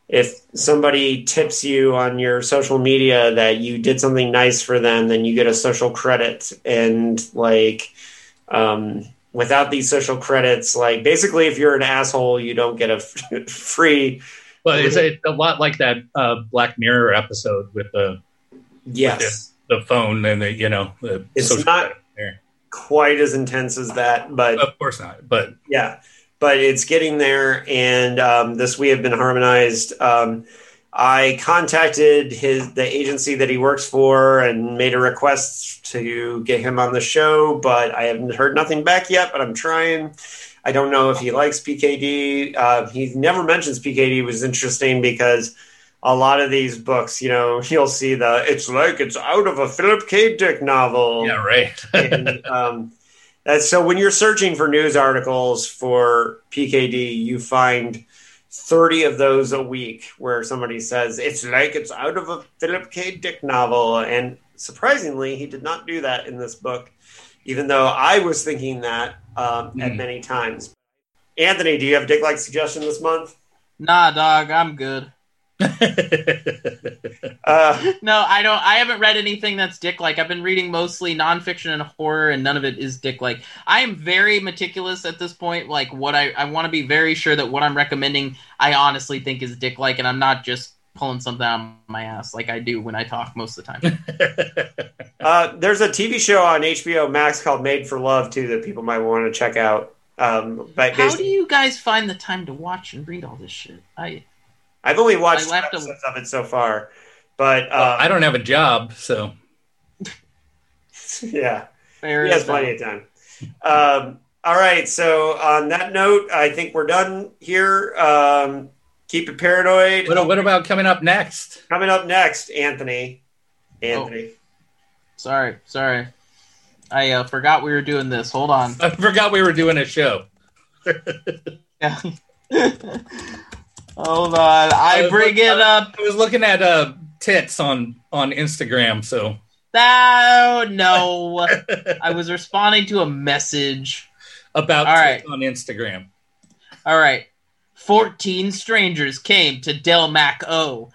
if somebody tips you on your social media that you did something nice for them, then you get a social credit. And like, um, without these social credits, like basically, if you're an asshole, you don't get a f- free Well, it's a, a lot like that uh, Black Mirror episode with the Yes, the phone and the you know the It's not- quite as intense as that, but Of course not, but Yeah, but it's getting there, and um, this we have been harmonized. Um, I contacted his the agency that he works for and made a request to get him on the show, but I haven't heard nothing back yet. But I'm trying. I don't know if he likes PKD. Uh, he never mentions PKD, which is interesting because a lot of these books, you know, you'll see the it's like it's out of a Philip K. Dick novel yeah, right. and um, that's so when you're searching for news articles for PKD, you find 30 of those a week where somebody says it's like it's out of a Philip K. Dick novel. And surprisingly, he did not do that in this book, even though I was thinking that um, at Hmm. many times. Anthony, do you have a Dick like suggestion this month? Nah, dog, I'm good. Uh, No, I don't. I haven't read anything that's dick like. I've been reading mostly nonfiction and horror, and none of it is dick like. I am very meticulous at this point. Like, what I I want to be very sure that what I'm recommending, I honestly think is dick like, and I'm not just pulling something out of my ass like I do when I talk most of the time. uh, there's a TV show on HBO Max called Made for Love, too, that people might want to check out. Um, but How do you guys find the time to watch and read all this shit? I I've only watched I left a- episodes of it so far, but Well, uh, I don't have a job, so yeah, fair he has enough. plenty of time. Um, all right, so on that note, I think we're done here. Um, keep it paranoid. what, what about coming up next? Coming up next, Anthony. Anthony. Sorry, sorry. I uh, forgot we were doing this. Hold on. I forgot we were doing a show. Yeah. Hold on. I was bring it up. I was looking at uh, tits on on Instagram, so Oh no. I was responding to a message. about All right. on Instagram. All right. 14 strangers came to Delmak-O.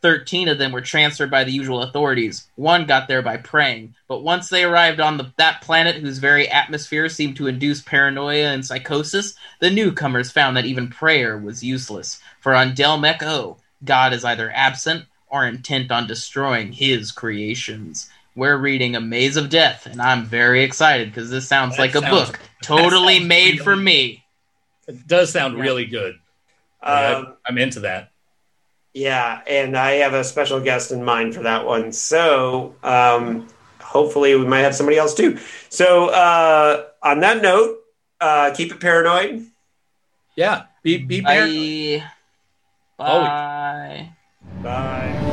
13 of them were transferred by the usual authorities. One got there by praying. But once they arrived on the, that planet whose very atmosphere seemed to induce paranoia and psychosis, the newcomers found that even prayer was useless. For on Delmak-O, God is either absent or intent on destroying his creations. We're reading A Maze of Death, and I'm very excited because this sounds That like a book totally sounds made for me. It does sound Yeah. really good. Um, I, I'm into that. Yeah, and I have a special guest in mind for that one. So um, hopefully we might have somebody else too. So uh, on that note, uh, keep it paranoid. Yeah, be be paranoid. Bye. Bye. Bye.